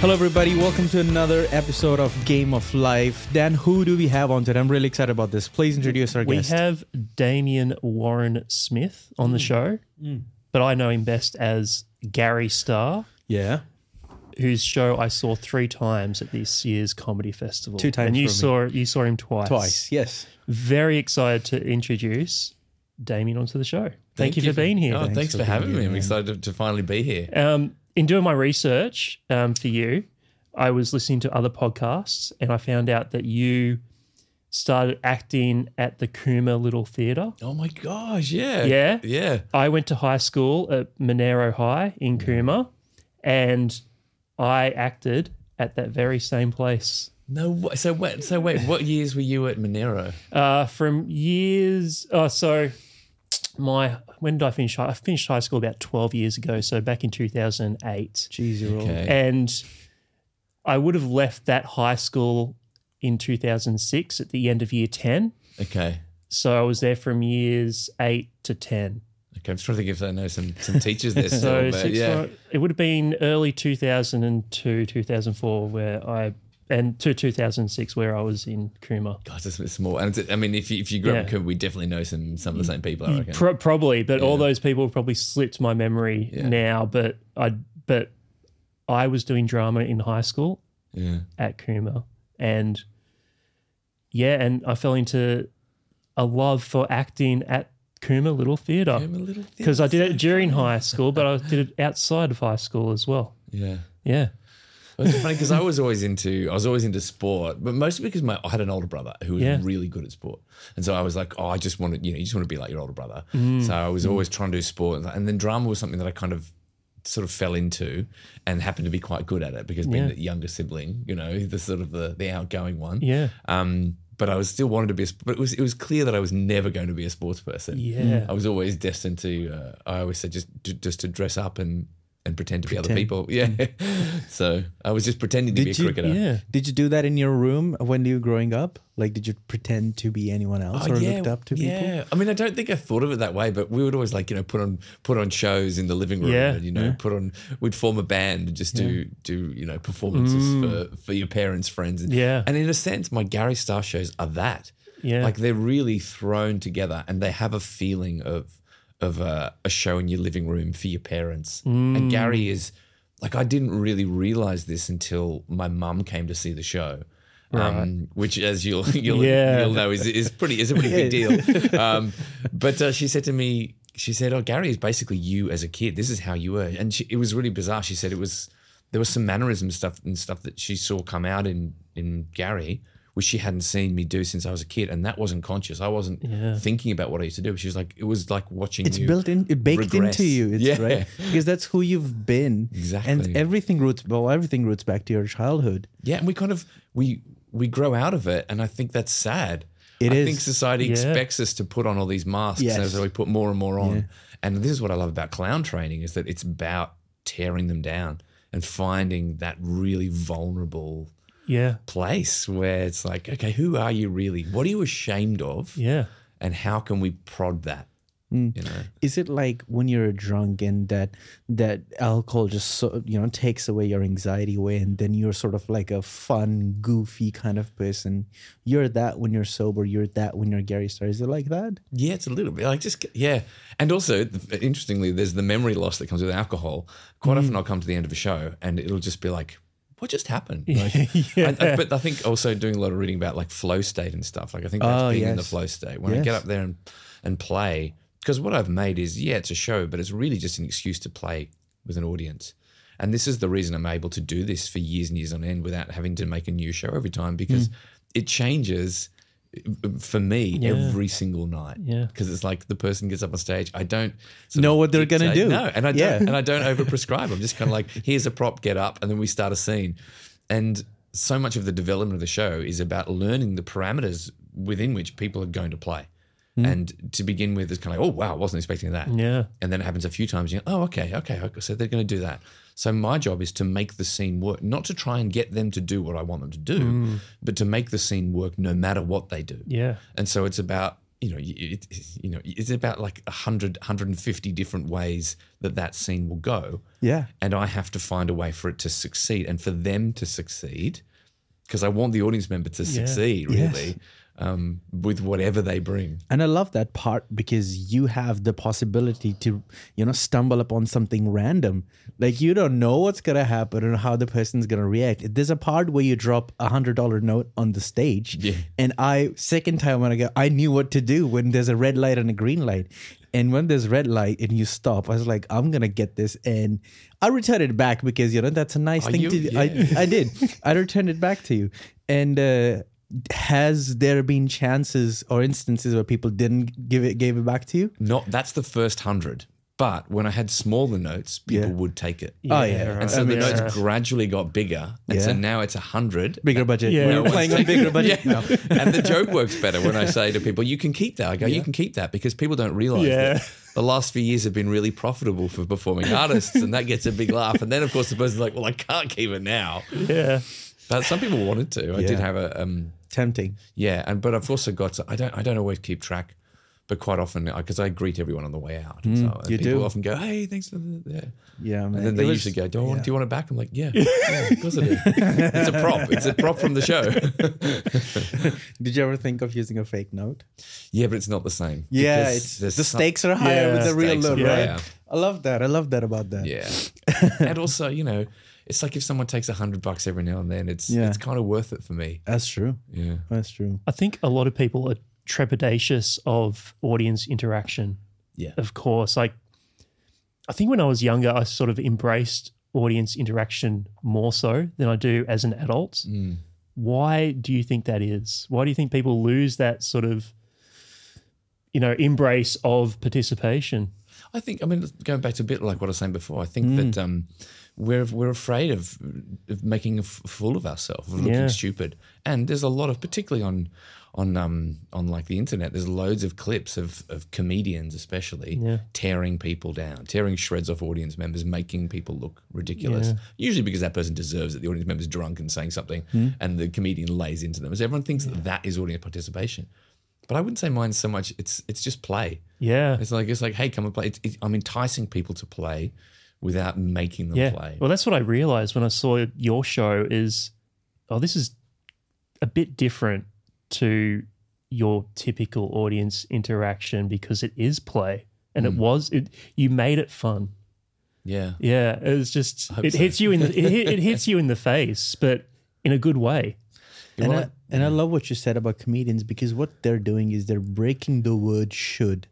Hello, everybody. Welcome to another episode of Game of Life. Dan, who do we have on today? I'm really excited about this. Please introduce our We guest. We have Damien Warren Smith on Mm. the show, but I know him best as Garry Starr, yeah. whose show I saw three times at this year's comedy festival. Two times and you for me. saw you saw him twice. Twice. Yes. Very excited to introduce Damien onto the show. Thank, you for being here. Oh, thanks, Thanks for, for having me. here, I'm excited to, to finally be here. Um, in doing my research um, for you, I was listening to other podcasts and I found out that you started acting at the Cooma Little Theatre. Oh my gosh, yeah. Yeah? Yeah. I went to high school at Monaro High in Cooma and I acted at that very same place. No, so wait, so wait, what years were you at Monaro? Uh, from years, oh, so my, when did I finish? high- I finished high school about 12 years ago. So back in 2008. Jeez, you're old. Okay. And I would have left that high school in 2006 at the end of year 10. Okay. So I was there from years eight to 10. Okay. I'm just trying to think if I know some some teachers there still. So but yeah. fi- it would have been early 2002, 2004, where I, and to 2006, where I was in Cooma. God, it's a bit small. And it's, I mean, if you, if you grew up in Yeah. Cooma, we definitely know some some of the same people, I reckon. Pro- probably, but all those people probably slipped my memory Yeah. now. But I, but I was doing drama in high school yeah. at Cooma, and yeah, and I fell into a love for acting at Cooma Little Theatre I'm a little because I did it during high school, but I did it outside of high school as well. Yeah. Yeah. It's funny because I was always into I was always into sport, but mostly because my I had an older brother who was Yeah. really good at sport, and so I was like, oh, I just want to you know you just want to be like your older brother. Mm. So I was always trying to do sport, and then drama was something that I kind of sort of fell into and happened to be quite good at it because being Yeah. the younger sibling, you know, the sort of the the outgoing one. Yeah. Um, but I was still wanted to be, a, sp- but it was it was clear that I was never going to be a sports person. Yeah. I was always destined to. Uh, I always said just just to dress up and and pretend to be other people. Yeah. so I was just pretending to be a Did you- cricketer. Yeah. Did you do that in your room when you were growing up? Like, did you pretend to be anyone else or looked up to people? Oh, yeah. I mean, I don't think I thought of it that way, but we would always like you know put on put on shows in the living room. Yeah. and, you know, put on. We'd form a band and just do do you know performances for for your parents, friends. And, Mm. Yeah. And in a sense, my Garry Starr shows are that. Yeah. Like they're really thrown together, and they have a feeling of of a, a show in your living room for your parents. Mm. And Garry is like I didn't really realize this until my mum came to see the show. Um, which, as you'll you'll, Yeah. you'll know, is is pretty is a pretty big deal. Um, but uh, she said to me, she said, "Oh, Garry is basically you as a kid. This is how you were." And she, it was really bizarre. She said it was there was some mannerism stuff and stuff that she saw come out in in Garry, which she hadn't seen me do since I was a kid, and that wasn't conscious. I wasn't thinking about what I used to do. She was like, it was like watching. It's you built in, it baked regress. into you. It's Yeah. right because that's who you've been. Exactly. And everything roots well, everything roots back to your childhood. Yeah, and we kind of we we grow out of it, and I think that's sad. It I is. think society Yeah. expects us to put on all these masks, Yes. and so we put more and more on. And this is what I love about clown training: is that it's about tearing them down and finding that really vulnerable Yeah. place where it's like, okay, who are you really? What are you ashamed of? Yeah. And how can we prod that? Mm. You know, Is it like when you're drunk and that that alcohol just so, you know takes away your anxiety away, and then you're sort of like a fun, goofy kind of person? You're that when you're sober. You're that when you're Garry Starr. Is it like that? Yeah, it's a little bit like just yeah, and also interestingly, there's the memory loss that comes with alcohol. Quite Mm. often, I'll come to the end of a show and it'll just be like, "What just happened?" Like, I- I- but I think also doing a lot of reading about like flow state and stuff. Like I think that's Oh, being in the flow state when I get up there and and play. Because what I've made is yeah, it's a show, but it's really just an excuse to play with an audience. And this is the reason I'm able to do this for years and years on end without having to make a new show every time because mm. it changes for me every single night. Yeah. Because it's like the person gets up on stage. I don't Know what they're gonna dictate- do. No, and I don't Yeah. and I don't overprescribe. I'm just kind of like, here's a prop, get up, and then we start a scene. And so much of the development of the show is about learning the parameters within which people are going to play. Hmm. And to begin with, it's kind of like, oh wow, I wasn't expecting that. Yeah. And then it happens a few times. You go, oh, okay, okay, okay. So they're going to do that. So my job is to make the scene work, not to try and get them to do what I want them to do, hmm. but to make the scene work no matter what they do. Yeah. And so it's about you know, it, you know, it's about like 100, 150 different ways that that scene will go. Yeah. And I have to find a way for it to succeed and for them to succeed because I want the audience member to succeed Yes. Um, with whatever they bring. And I love that part because you have the possibility to, you know, stumble upon something random. Like you don't know what's gonna happen and how the person's gonna react. There's a part where you drop a hundred dollar note on the stage, Yeah. and I second time when I go, I knew what to do when there's a red light and a green light. And when there's red light and you stop, I was like, I'm gonna get this, and I returned it back because you know that's a nice Are thing you? to do. Yeah. I, I did. I returned it back to you. And uh, has there been chances or instances where people didn't give it gave it back to you? Not that's the first hundred. But when I had smaller notes, people Yeah. would take it. Oh, yeah. right. And so I the notes yeah. gradually got bigger. And so now it's a hundred. Bigger budget. Yeah. We're No playing on bigger budget Yeah. now. and the joke works better when I say to people, you can keep that. I go, you can keep that because people don't realize Yeah. that the last few years have been really profitable for performing artists. And that gets a big laugh. And then, of course, the person's like, well, I can't keep it now. Yeah. But some people wanted to. I did have a, um, Tempting. yeah. And, but I've also got, I don't, I don't always keep track. But quite often, because I greet everyone on the way out, so Mm, you people do. often go, "Hey, thanks for the." Yeah. Yeah, man. And then they was- usually go, do, I want, do you want it back? I'm like, yeah, yeah, of course I do. it's a prop. It's a prop from the show. Did you ever think of using a fake note? yeah, but it's not the same. Yeah, it's the some- stakes are higher Yeah. with the real note, right? I love that. I love that about that. Yeah. and also, you know, it's like if someone takes a hundred bucks every now and then, it's Yeah. it's kind of worth it for me. That's true. Yeah. That's true. I think a lot of people are trepidatious of audience interaction. Yeah. Of course. Like, I think when I was younger, I sort of embraced audience interaction more so than I do as an adult. Mm. Why do you think that is? Why do you think people lose that sort of, you know, embrace of participation? I think I mean going back to a bit like what I was saying before, I think Mm. that um we're we're afraid of, of making a f- fool of ourselves, of looking Yeah. stupid. And there's a lot of particularly on on um on like the internet, there's loads of clips of of comedians especially Yeah. tearing people down, tearing shreds off audience members, making people look ridiculous. Yeah. Usually because that person deserves it. The audience member's drunk and saying something Hmm. and the comedian lays into them. So everyone thinks that that is audience participation. But I wouldn't say mine so much. It's it's just play. Yeah. It's like it's like, hey, come and play. It's, it, I'm enticing people to play without making them yeah. play. Well, that's what I realized when I saw your show is, oh, this is a bit different to your typical audience interaction because it is play and Hmm. it was it you made it fun. yeah, Yeah, it was just it so. hits you in the it, it hits you in the face, but in a good way. And, I, and I love what you said about comedians because what they're doing is they're breaking the word should.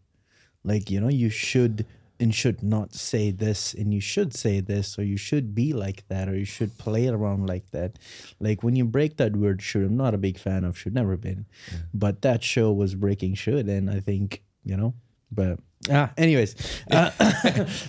Like, you know, you should and should not say this, and you should say this, or you should be like that, or you should play around like that. Like, when you break that word should, I'm not a big fan of should, never been. But that show was breaking should, and I think, you know, but ah, anyways. Uh,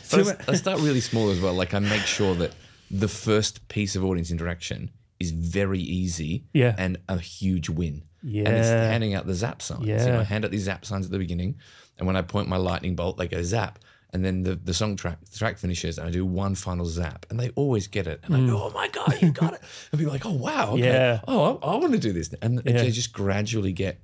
So I, I start really small as well. Like I make sure that the first piece of audience interaction is very easy Yeah. and a huge win. Yeah. And it's handing out the zap signs. You know, Yeah. I hand out these zap signs at the beginning, and when I point my lightning bolt, they go zap. And then the, the song track the track finishes, and I do one final zap, and they always get it. And I go, "Oh my god, you got it!" And people are like, "Oh wow, okay. Mm. Yeah. oh, I, I want to do this." And Yeah. they just gradually get,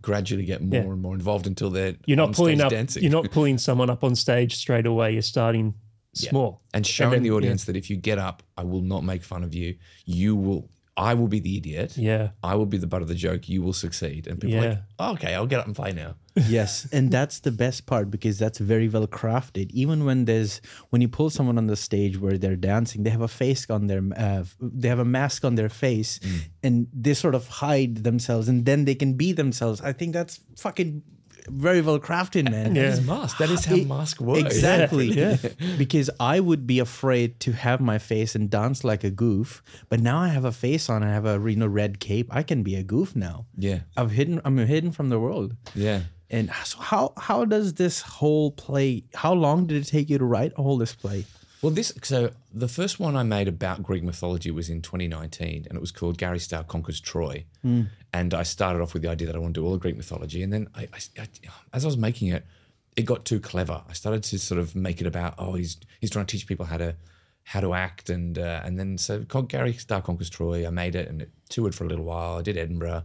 gradually get more Yeah. and more involved until they're You're not pulling up dancing. you're not pulling someone up on stage straight away. You're starting small. and showing then- the yeah. audience that if you get up, I will not make fun of you. You will. I will be the idiot. Yeah. I will be the butt of the joke. You will succeed. And people are like, oh, okay, I'll get up and play now. yes and that's the best part because that's very well crafted even when there's when you pull someone on the stage where they're dancing they have a face on their uh, they have a mask on their face and they sort of hide themselves and then they can be themselves i think that's fucking very well crafted man Yeah. That is mask. That is how It- mask works. Exactly. Yeah. because I would be afraid to have my face and dance like a goof, but now I have a face on. I have a you know red cape. I can be a goof now. Yeah. I've hidden. I'm hidden from the world. Yeah. And so how how does this whole play? How long did it take you to write all this play? Well, this so the first one I made about Greek mythology was in 2019, and it was called Garry Starr Conquers Troy. And I started off with the idea that I want to do all the Greek mythology, and then I, I- I- as I was making it, it got too clever. I started to sort of make it about oh he's he's trying to teach people how to how to act, and uh, and then so called Garry Starr Conquers Troy. I made it, and it toured for a little while. I did Edinburgh.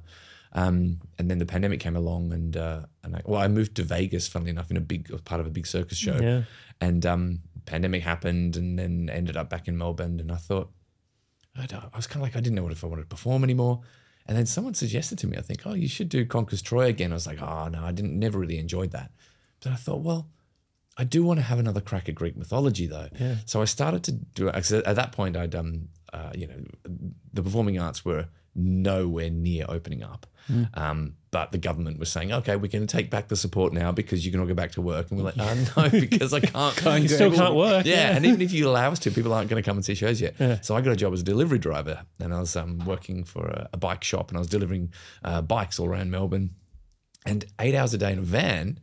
Um, and then the pandemic came along, and uh, and I, well, I moved to Vegas, funnily enough, in a big part of a big circus show. Yeah. And um, pandemic happened, and then ended up back in Melbourne. And I thought, I, I was kind of like, I didn't know what if I wanted to perform anymore. And then someone suggested to me, I think, oh, you should do Conquers Troy again. I was like, oh no, I didn't, never really enjoyed that. But I thought, well, I do want to have another crack at Greek mythology, though. Yeah. So I started to do it. At that point, I'd, um, uh, you know, the performing arts were nowhere near opening up. Um, but the government was saying, okay, we're going to take back the support now because you can all go back to work. And we're like, oh, no, because I can't. You still can't work. Yeah, and even if you allow us to, people aren't going to come and see shows yet. So I got a job as a delivery driver, and I was um, working for a, a bike shop, and I was delivering uh, bikes all around Melbourne, and eight hours a day in a van.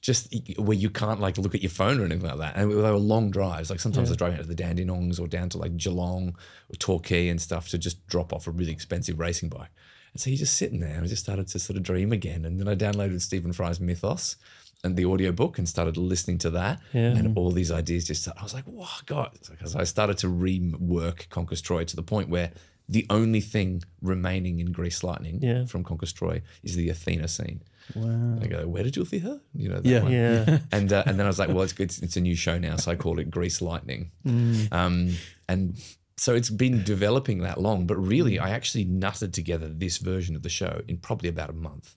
Just where you can't like look at your phone or anything like that, and they were long drives. Like sometimes I was driving out to the Dandenongs or down to like Geelong or Torquay and stuff to just drop off a really expensive racing bike. And so you're just sitting there, and I just started to sort of dream again. And then I downloaded Stephen Fry's Mythos and the audiobook and started listening to that. Yeah. And all these ideas just, I was like, wow, God. Because I started to rework Conquers Troy to the point where the only thing remaining in Greece Lightning Yeah. from Conquers Troy is the Athena scene. Wow. And I go, where did you see her? You know, that Yeah. one. Yeah. And uh, and then I was like, well, it's good. It's a new show now, so I called it Greece Lightning. Um, and so it's been developing that long, but really, I actually nutted together this version of the show in probably about a month.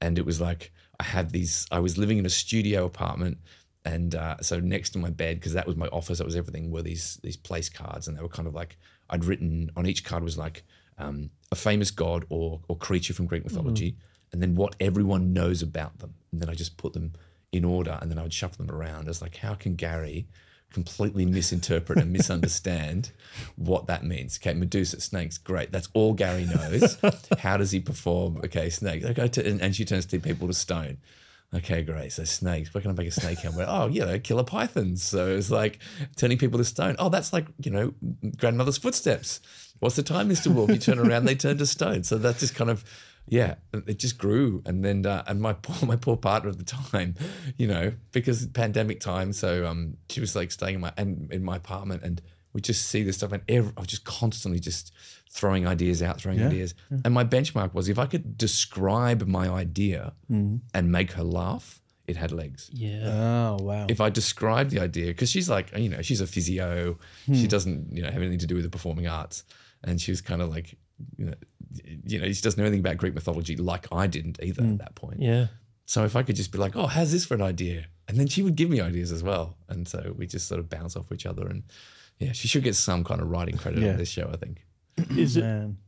And it was like I had these. I was living in a studio apartment, and uh, so next to my bed, because that was my office, that was everything, were these these place cards, and they were kind of like I'd written on each card was like um, a famous god or or creature from Greek mythology, and then what everyone knows about them, and then I just put them in order, and then I would shuffle them around. As like, how can Garry completely misinterpret and misunderstand what that means? Okay, Medusa, snakes, great. That's all Garry knows. how does he perform? Okay, snake. Okay, to, and, and she turns to people to stone. Okay, great. So snakes. Where can I make a snake helmet? Oh, you know, killer pythons. So it's like turning people to stone. Oh, that's like you know, grandmother's footsteps. What's the time, Mister Wolf? You turn around, they turn to stone. So that's just kind of, yeah, it just grew. And then, uh, and my poor, my poor partner at the time, you know, because pandemic time. So um, she was like staying in my and in my apartment, and we just see this stuff, and every, I was just constantly just throwing ideas out, throwing ideas. And my benchmark was if I could describe my idea and make her laugh, it had legs. Yeah. Oh wow. If I describe the idea, because she's like, you know, she's a physio, she doesn't, you know, have anything to do with the performing arts, and she was kind of like, you know, you know, she doesn't know anything about Greek mythology, like I didn't either hmm. at that point. Yeah. So if I could just be like, oh, how's this for an idea? And then she would give me ideas as well. And so we just sort of bounce off each other. And yeah, she should get some kind of writing credit Yeah. on this show, I think. Is it? Man.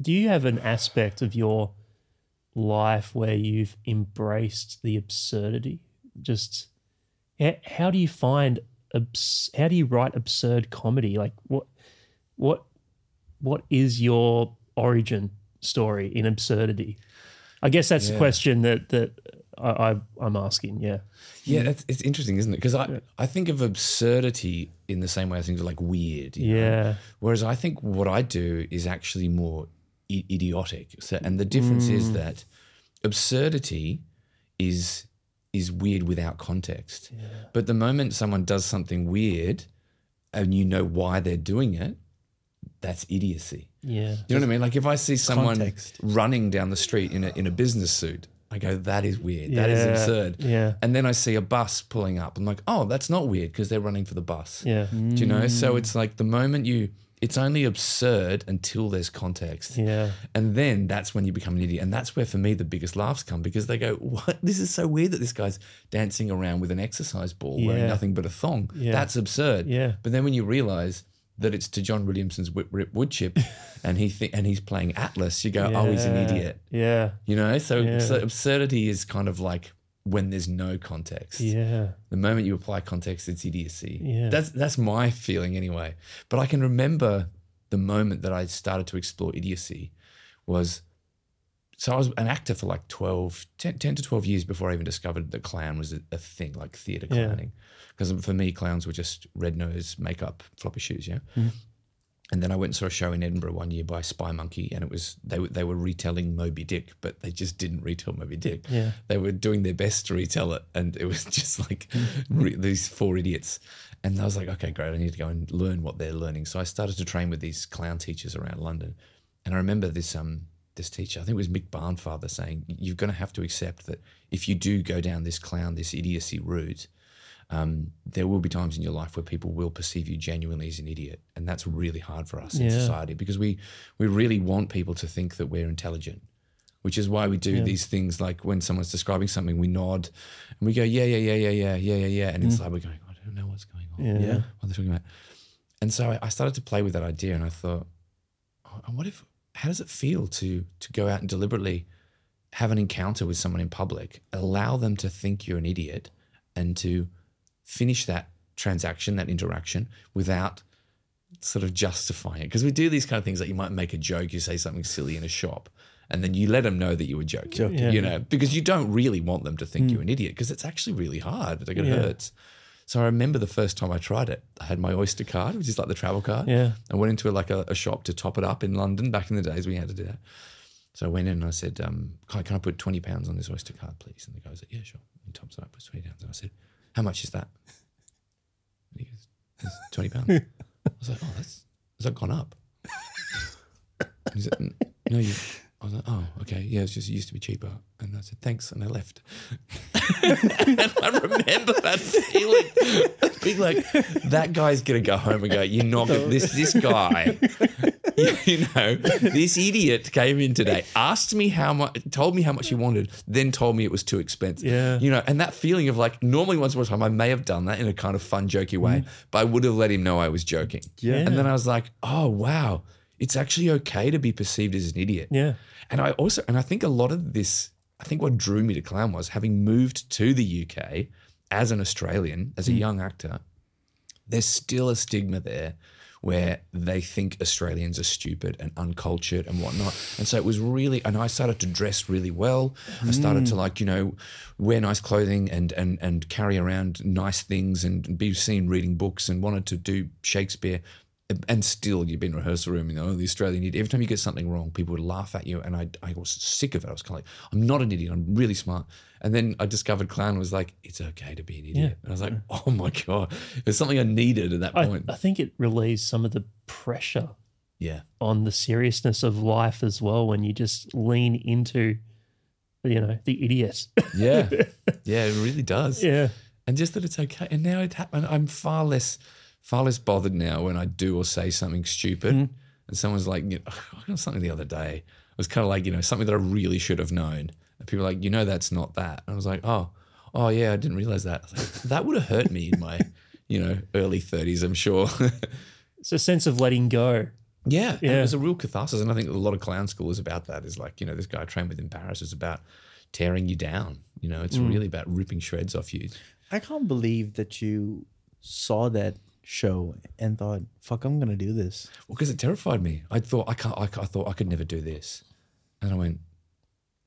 Do you have an aspect of your life where you've embraced the absurdity? Just how, how do you find abs- how do you write absurd comedy? Like what what what is your origin story in absurdity? I guess that's the question that that I, I I'm asking. Yeah. Yeah, that's, it's interesting, isn't it? Because I, I think of absurdity in the same way I think of like weird. you know? Yeah. Whereas I think what I do is actually more I- idiotic. So, and the difference is mm. that absurdity is is weird without context. But the moment someone does something weird, and you know why they're doing it, that's idiocy. Yeah. You know what I mean? Like if I see someone Context. running down the street in a in a business suit, I go, that is weird. That is Yeah. absurd. Yeah. And then I see a bus pulling up. I'm like, oh, that's not weird because they're running for the bus. Yeah. Do you know? So it's like the moment you, it's only absurd until there's context. Yeah. And then that's when you become an idiot. And that's where, for me, the biggest laughs come because they go, What? This is so weird that this guy's dancing around with an exercise ball wearing Yeah. nothing but a thong. Yeah. That's absurd. Yeah. But then when you realize that it's to John Williamson's Whip Rip Woodchip, and he thi- and he's playing Atlas, you go, Oh, he's an idiot. Yeah. You know? So, Yeah. so absurdity is kind of like when there's no context. Yeah. The moment you apply context, it's idiocy. Yeah. That's that's my feeling anyway. But I can remember the moment that I started to explore idiocy was so I was an actor for like 12, 10, 10 to 12 years before I even discovered that clown was a, a thing, like theatre clowning. Because for me, clowns were just red nose, makeup, floppy shoes, yeah? Mm-hmm. And then I went and saw a show in Edinburgh one year by Spymonkey, and it was they were they were retelling Moby Dick, but they just didn't retell Moby Dick. Yeah. They were doing their best to retell it, and it was just like re- these four idiots. And I was like, okay, great, I need to go and learn what they're learning. So I started to train with these clown teachers around London, and I remember this um this teacher. I think it was Mick Barnfather saying you're going to have to accept that if you do go down this clown, this idiocy route, um, there will be times in your life where people will perceive you genuinely as an idiot, and that's really hard for us in society because we we really want people to think that we're intelligent, which is why we do these things like when someone's describing something, we nod and we go, yeah, yeah, yeah, yeah, yeah, yeah, yeah, yeah, and Mm. it's like we're going, I don't know what's going on. Yeah. Yeah. What are they talking about? And so I, I started to play with that idea, and I thought, oh, what if? How does it feel to to go out and deliberately have an encounter with someone in public, allow them to think you're an idiot, and to finish that transaction, that interaction, without sort of justifying it? Because we do these kind of things like you might make a joke, you say something silly in a shop. And then you let them know that you were joking. Yeah. you know, because you don't really want them to think hmm. you're an idiot because it's actually really hard. Like it Yeah. hurts. So I remember the first time I tried it, I had my Oyster card, which is like the travel card. Yeah. I went into like a, a shop to top it up in London back in the days we had to do that. So I went in and I said, um, can, I, can I put 20 pounds on this Oyster card, please? And the guy was like, yeah, sure. And he tops it up, puts 20 pounds. And I said, how much is that? And he goes, it's 20 pounds. I was like, oh, that's, has that gone up? And he said, no, you. I was like, oh, okay. Yeah, it's just, it used to be cheaper. And I said, thanks. And I left. and I remember that feeling. Being like, that guy's going to go home and go, you're not, gonna- this, this guy, you know, this idiot came in today, asked me how much, told me how much he wanted, then told me it was too expensive. Yeah. You know, and that feeling of like, normally once upon a time, I may have done that in a kind of fun, jokey way, mm. but I would have let him know I was joking. Yeah. And then I was like, oh, wow, it's actually okay to be perceived as an idiot. Yeah. And I also, and I think a lot of this, I think what drew me to clown was having moved to the UK as an Australian, as a mm. young actor, there's still a stigma there where they think Australians are stupid and uncultured and whatnot. And so it was really, and I started to dress really well. I started to mm. like, you know, wear nice clothing and and and carry around nice things and be seen reading books and wanted to do Shakespeare. And still, you've been rehearsal room, you know, the Australian idiot. Every time you get something wrong, people would laugh at you. And I, I was sick of it. I was kind of like, I'm not an idiot. I'm really smart. And then I discovered clown was like, it's okay to be an idiot. And I was like, oh my God. It's something I needed at that I, point. I think it relieves some of the pressure yeah. on the seriousness of life as well when you just lean into, you know, the idiot. Yeah. yeah, it really does. yeah. And just that it's okay. And now it happened. I'm far less, far less bothered now when I do or say something stupid. Mm-hmm. And someone's like, you know, I got something the other day. It was kind of like, you know, something that I really should have known. And people are like, you know, that's not that. And I was like, oh, oh yeah, I didn't realize that. Like, that would have hurt me in my, you know, early 30s, I'm sure. It's a sense of letting go. Yeah, and Yeah. it was a real catharsis, and I think a lot of clown school is about that. Is like you know this guy I trained with in Paris is about tearing you down. You know, it's really about ripping shreds off you. I can't believe that you saw that show and thought, "Fuck, I'm gonna do this." Well, because it terrified me. I thought I can't. I, I thought I could never do this, and I went.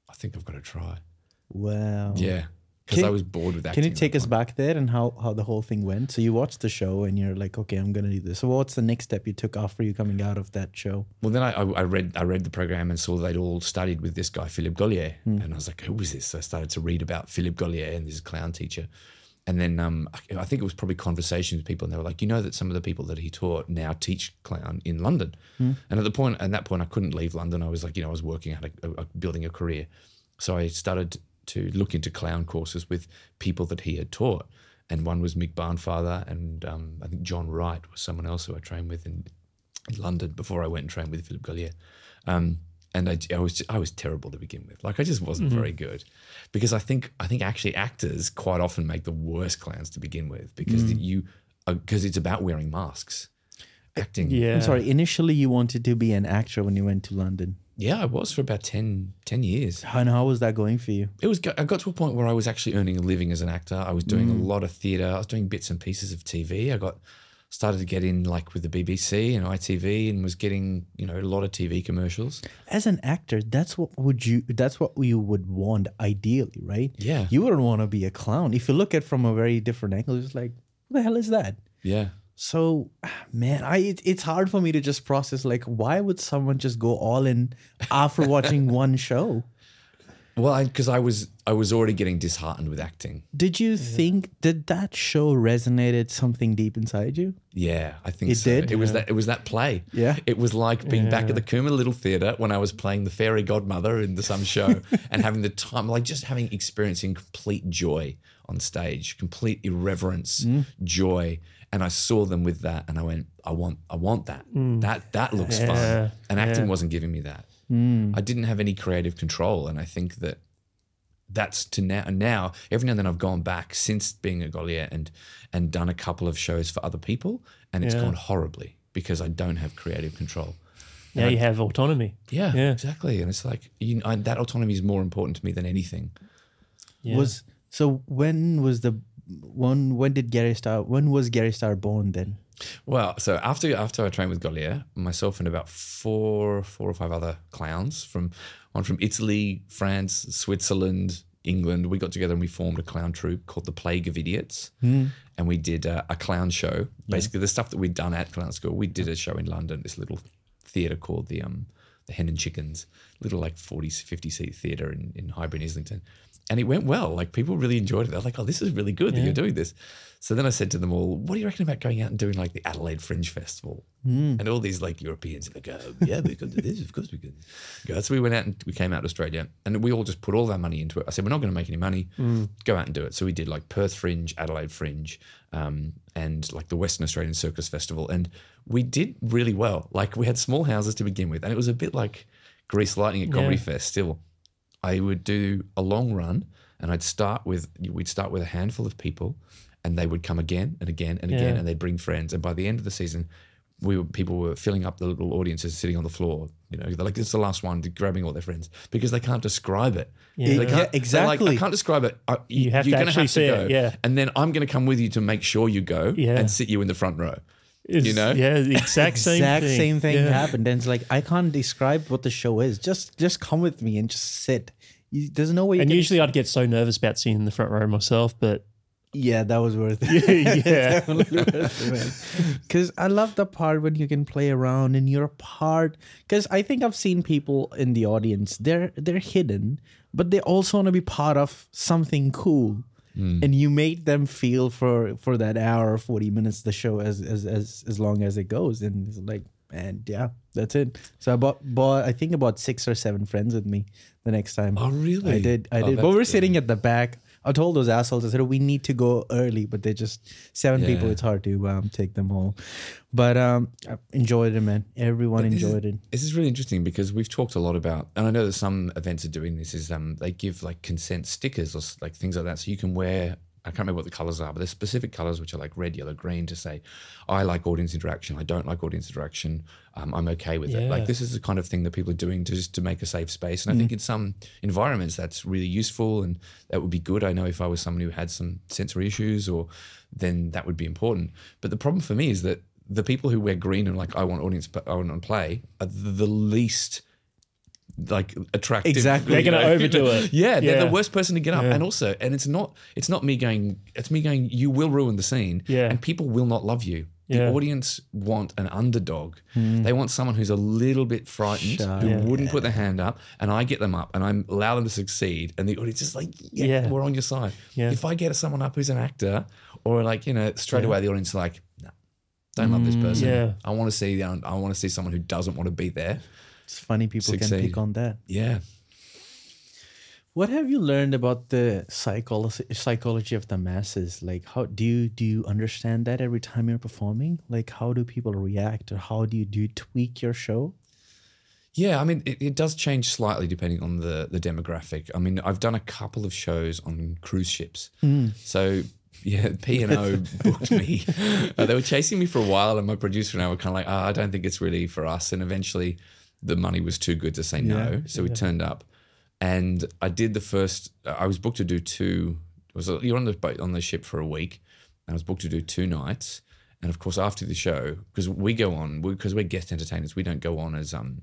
I think I've got to try. Wow. Yeah, because I was bored with acting. Can you take us back there and how how the whole thing went? So you watched the show and you're like, "Okay, I'm gonna do this." So what's the next step you took after you coming out of that show? Well, then I, I, I read I read the program and saw they'd all studied with this guy Philippe Gaulier, hmm. and I was like, "Who was this?" So I started to read about Philippe Gaulier and this clown teacher, and then um, I, think it was probably conversations with people, and they were like, "You know that some of the people that he taught now teach clown in London," and at the point at that point I couldn't leave London. I was like, you know, I was working at a, a, building a career, so I started to look into clown courses with people that he had taught. And one was Mick Barnfather, and um, I think John Wright was someone else who I trained with in in London before I went and trained with Philippe Gaulier. Um, and I, I was I was terrible to begin with. Like I just wasn't mm-hmm. very good because I think I think actually actors quite often make the worst clowns to begin with because mm. you uh, because it's about wearing masks. Uh, Acting, Yeah. I'm sorry. Initially, you wanted to be an actor when you went to London. yeah, I was for about 10, 10 years. How and how was that going for you? It was I got to a point where I was actually earning a living as an actor. I was doing a mm. lot of theatre. I was doing bits and pieces of TV. I got started to get in like with the BBC and ITV and was getting you know a lot of TV commercials. As an actor, that's what would you? That's what you would want ideally, right? Yeah. You wouldn't want to be a clown. If you look at it from a very different angle, it's like, what the hell is that? Yeah. So, man, I it, it's hard for me to just process. Like, why would someone just go all in after watching one show? Well, because I, was I was already getting disheartened with acting. Did you think did that show resonated something deep inside you? Yeah, I think It so. did? It was that. It was that play. Yeah. it was like being back at the Cooma Little Theatre when I was playing the fairy godmother in the some show and having the time, like just having experiencing complete joy on stage, complete irreverence, Mm. joy. And I saw them with that, and I went, I want, I want that. That that looks Yeah, fun. And acting yeah. wasn't giving me that. Mm. I didn't have any creative control, and I think that that's to now. And now, every now and then, I've gone back since being at Gaulier and and done a couple of shows for other people, and it's Yeah. gone horribly because I don't have creative control. Now you have autonomy. Yeah, Yeah. exactly. And it's like you, I, that autonomy is more important to me than anything. Yeah. Was so when was the one when did Garry Starr when was Garry Starr born then? Well, so after after I trained with Gaulier, myself and about four four or five other clowns from one from Italy, France, Switzerland, England, we got together and we formed a clown troupe called the Plague of Idiots, and we did uh, a clown show. Basically, the stuff that we'd done at clown school, we did a show in London, this little theatre called the um the Hen and Chickens, little like 40, 50 seat theatre in, in Highbury, Islington. And it went well. Like people really enjoyed it. They're like, oh, this is really good that you're doing this. So then I said to them all, what do you reckon about going out and doing like the Adelaide Fringe Festival? And all these like Europeans are like, oh, yeah, we could do this. Of course we could. Go. So we went out and we came out to Australia and we all just put all of our money into it. I said, we're not going to make any money. Go out and do it. So we did like Perth Fringe, Adelaide Fringe, um, and like the Western Australian Circus Festival. And we did really well. Like we had small houses to begin with. And it was a bit like Greece Lightning at Comedy Yeah. Fest still. I would do a long run and I'd start with we'd start with a handful of people and they would come again and again and again Yeah. and they'd bring friends and by the end of the season we were people were filling up the little audiences sitting on the floor you know they're like it's the last one grabbing all their friends because they can't describe it Yeah. They Yeah, can't- they're like, exactly. I can't describe it I- You have you're to gonna actually have see to it, go yeah. and then I'm going to come with you to make sure you go Yeah. and sit you in the front row It's- you know? Yeah, the exact same exact thing. same thing Yeah. happened. And it's like I can't describe what the show is. Just just come with me and just sit. You, there's no way. And can usually I'd get so nervous about seeing in the front row myself, but yeah, that was worth it. yeah. Because I love the part when you can play around and you're a part. Because I think I've seen people in the audience. They're they're hidden, but they also want to be part of something cool. Mm. And you make them feel for for that hour or forty minutes the show as as as as long as it goes. And it's like, and yeah, that's it. So I bought bought I think about six or seven friends with me the next time. Oh, really? I did. I Oh, did. But we're good. sitting at the back. I told those assholes, I said, we need to go early, but they're just seven people. It's hard to um, take them all. But um, I enjoyed it, man. Everyone This is- enjoyed it. This is really interesting because we've talked a lot about, and I know that some events are doing this. Is um they give like consent stickers or like things like that, so you can wear. I can't remember what the colors are, but there's specific colors which are like red, yellow, green to say, I like audience interaction. I don't like audience interaction. Um, I'm okay with it. Like this is the kind of thing that people are doing to just to make a safe space. And I think in some environments that's really useful and that would be good. I know if I was someone who had some sensory issues or then that would be important. But the problem for me is that the people who wear green and like I want audience, I want to play are the least like attractive. Exactly. They're going to overdo it. Yeah, they're Yeah. the worst person to get up. Yeah. And also, and it's not it's not me going, it's me going, you will ruin the scene. Yeah. And people will not love you. The Yeah. audience want an underdog. Hmm. They want someone who's a little bit frightened, Shy. who Yeah. wouldn't put their hand up, and I get them up and I allow them to succeed. And the audience is like, yeah, Yeah. we're on your side. Yeah. If I get someone up who's an actor, or like, you know, straight away the audience is like, no, don't love this hmm. person. Yeah. I want to see the. I want to see someone who doesn't want to be there. It's funny people can Succeed. pick on that. Yeah. What have you learned about the psychology psychology of the masses? Like, how do you do you understand that every time you're performing? Like, how do people react, or how do you do you tweak your show? Yeah, I mean, it, it does change slightly depending on the the demographic. I mean, I've done a couple of shows on cruise ships, so yeah, P and O booked me. Uh, they were chasing me for a while, and my producer and I were kind of like, oh, I don't think it's really for us. And eventually, the money was too good to say no, so we turned up, and I did the first. I was booked to do two. Was you're on the boat on the ship for a week, and I was booked to do two nights. And of course, after the show, because we go on, because we, are guest entertainers, we don't go on as um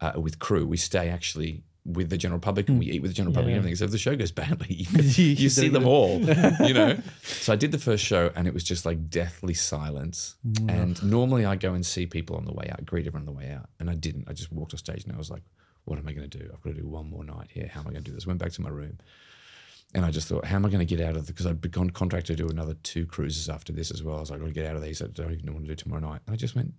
uh, with crew. We stay actually with the general public and we mm. eat with the general public and everything. So if the show goes badly, you, you see them all, you know. So I did the first show and it was just like deathly silence. Mm. And normally I go and see people on the way out, greet everyone on the way out, and I didn't. I just walked off stage and I was like, what am I going to do? I've got to do one more night here. How am I going to do this? Went back to my room. And I just thought, how am I going to get out of the, because I'd been contracted to do another two cruises after this as well. I was like, I've got to get out of these. I don't even want to do tomorrow night. And I just went,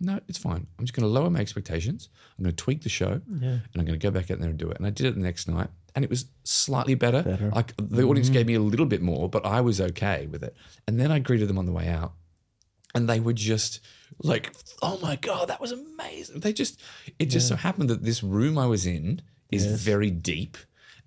no, it's fine. I'm just going to lower my expectations. I'm going to tweak the show Yeah. and I'm going to go back out there and do it. And I did it the next night and it was slightly better. Better. Like the audience mm-hmm. gave me a little bit more, but I was okay with it. And then I greeted them on the way out and they were just like, oh my God, that was amazing. They just, it just so happened that this room I was in is very deep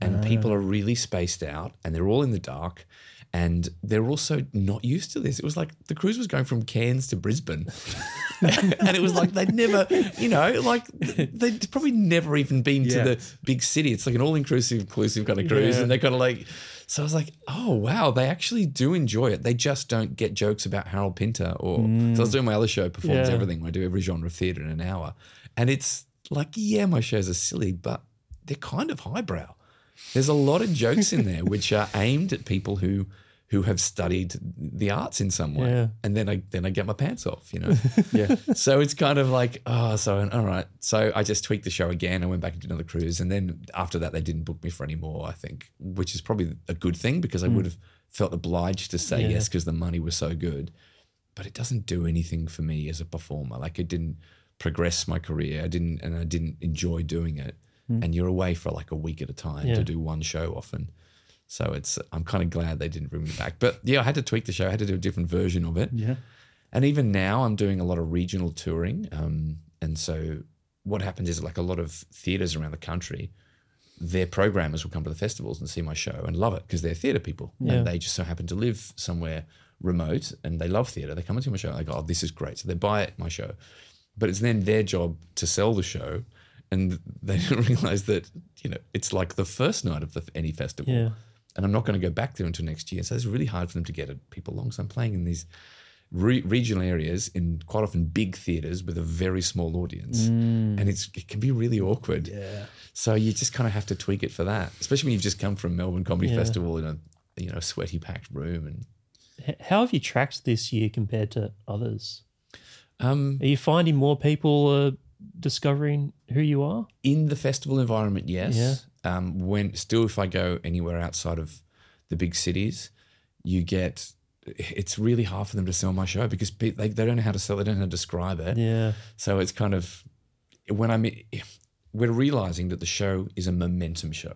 and ah. people are really spaced out and they're all in the dark. And they're also not used to this. It was like the cruise was going from Cairns to Brisbane. and it was like they'd never, you know, like they'd probably never even been Yeah. to the big city. It's like an all inclusive, kind of cruise. Yeah. And they're kind of like, so I was like, oh, wow, they actually do enjoy it. They just don't get jokes about Harold Pinter or, mm. so I was doing my other show, Performs Yeah. Everything, I do every genre of theatre in an hour. And it's like, yeah, my shows are silly, but they're kind of highbrow. There's a lot of jokes in there which are aimed at people who who have studied the arts in some way. Yeah. And then I then I get my pants off, you know. Yeah. so it's kind of like, oh, so all right. So I just tweaked the show again. I went back and did another cruise. And then after that, they didn't book me for any more, I think, which is probably a good thing because I mm. would have felt obliged to say Yeah. yes because the money was so good. But it doesn't do anything for me as a performer. Like it didn't progress my career. I didn't, and I didn't enjoy doing it. And you're away for like a week at a time Yeah. to do one show often. So it's, I'm kind of glad they didn't bring me back. But yeah, I had to tweak the show. I had to do a different version of it. Yeah. And even now, I'm doing a lot of regional touring. Um, and so, what happens is like a lot of theaters around the country, their programmers will come to the festivals and see my show and love it because they're theater people. Yeah. And they just so happen to live somewhere remote and they love theater. They come and see my show. They go, oh, this is great. So they buy it, my show. But it's then their job to sell the show. And they didn't realize that, you know, it's like the first night of the, any festival Yeah. and I'm not going to go back there until next year. So it's really hard for them to get people along. So I'm playing in these re- regional areas in quite often big theaters with a very small audience, and it's it can be really awkward. Yeah. So you just kind of have to tweak it for that, especially when you've just come from Melbourne Comedy Yeah. Festival in a you know sweaty packed room and. How have you tracked this year compared to others? Um, Are you finding more people discovering who you are? in the festival environment, yes. Um, when still, if I go anywhere outside of the big cities, you get it's really hard for them to sell my show because they, they don't know how to sell it, they don't know how to describe it. Yeah. So it's kind of when I'm we're realizing that the show is a momentum show.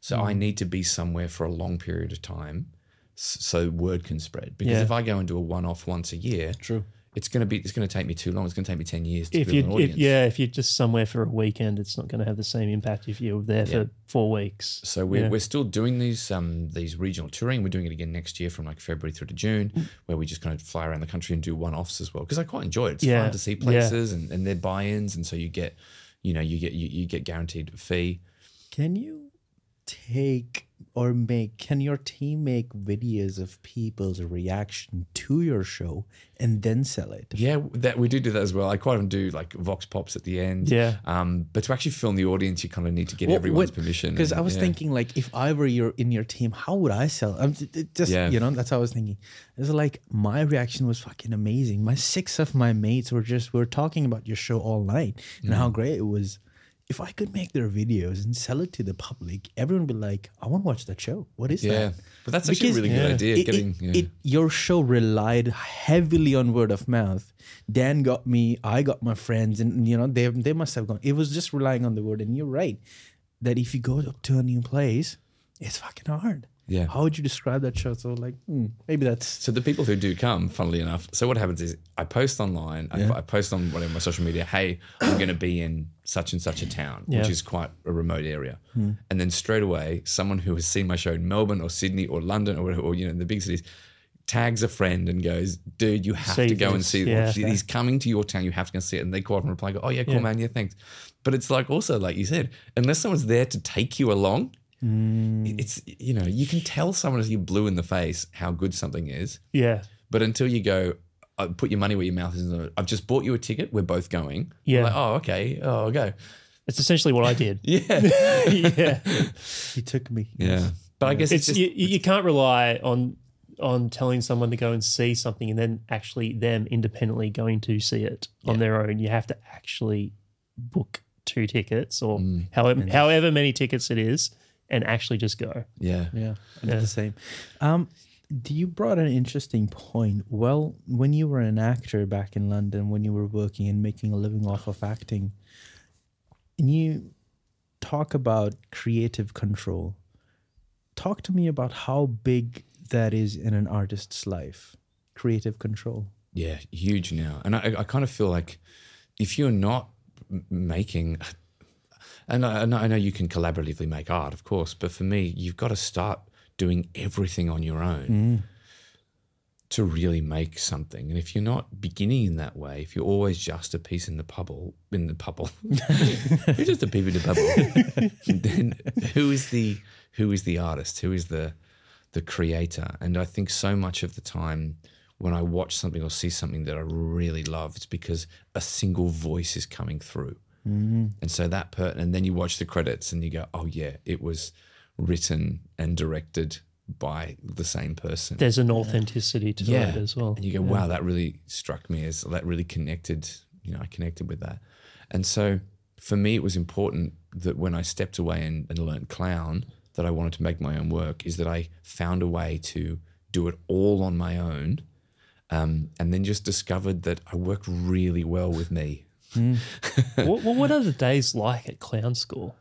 So Mm. I need to be somewhere for a long period of time so word can spread. Because Yeah. if I go and do a one off once a year, True. It's gonna be it's gonna take me too long. It's gonna take me ten years to If build an if, audience. yeah, if you're just somewhere for a weekend, it's not going to have the same impact if you're there Yeah. for four weeks. So we're, Yeah. we're still doing these um, these regional touring. We're doing it again next year from like February through to June, Mm. where we just kind of fly around the country and do one offs as well. Because I quite enjoy it. It's Yeah. fun to see places and, and their buy-ins, and so you get, you know, you get you, you get guaranteed fee. Can you take or make can your team make videos of people's reaction to your show and then sell it? Yeah, that we do do that as well. I quite often do like vox pops at the end. Yeah. Um, but to actually film the audience, you kind of need to get What- everyone's what- permission. Because I was yeah. thinking, like, if I were your in your team, how would I sell? I'm just Yeah. you know, that's how I was thinking. It's like my reaction was fucking amazing. My six of my mates were just we were talking about your show all night and Mm. how great it was. If I could make their videos and sell it to the public, everyone would be like, "I want to watch that show. What is Yeah, that?" but that's actually a really good Yeah. idea. it, getting it- yeah. it- your show relied heavily on word of mouth. Dan got me, I got my friends, and you know they they must have gone. It was just relying on the word, and you're right that if you go to a new place, it's fucking hard. Yeah. How would you describe that show? So like, hmm, maybe that's So the people who do come, funnily enough, so what happens is I post online, I, Yeah. I post on whatever my social media, hey, I'm going to be in such and such a town, which is quite a remote area, and then straight away, someone who has seen my show in Melbourne or Sydney or London or, whatever, or you know, in the big cities, tags a friend and goes, dude, you have See to go and see yeah. He's coming to your town, you have to go see it, and they call up and reply, go, oh yeah, cool Yeah. man, yeah, thanks. But it's like also like you said, unless someone's there to take you along. It's you know you can tell someone as you're blue in the face how good something is, Yeah. but until you go, uh, put your money where your mouth is. I've just bought you a ticket. We're both going. Yeah. Like, oh, okay. Oh, I'll go. It's essentially what I did. Yeah. yeah. he took me. yeah. But I guess it's, It's, just you, you can't rely on on telling someone to go and see something and then actually them independently going to see it on their own. You have to actually book two tickets or however however many tickets it is, and actually just go. Yeah. Yeah, I did Yeah. the same. Um, you brought an interesting point. Well, when you were an actor back in London, when you were working and making a living off of acting, and you talk about creative control. Talk to me about how big that is in an artist's life. Creative control. Yeah, huge now. And I, I kind of feel like if you're not m- making, and I, know- I know you can collaboratively make art, of course, but for me, you've got to start doing everything on your own mm. to really make something. And if you're not beginning in that way, if you're always just a piece in the puzzle, in the puzzle, you're just a piece in the puzzle, then who is the who is the artist? Who is the the creator? And I think so much of the time when I watch something or see something that I really love, it's because a single voice is coming through. And so that per and then you watch the credits and you go, oh yeah, it was written and directed by the same person. There's an authenticity to it as well. And you go, wow, that really struck me as that really connected, you know, I connected with that. And so for me, it was important that when I stepped away and, and learned clown, that I wanted to make my own work, is that I found a way to do it all on my own. Um, and then just discovered that I work really well with me. What, what what are the days like at clown school?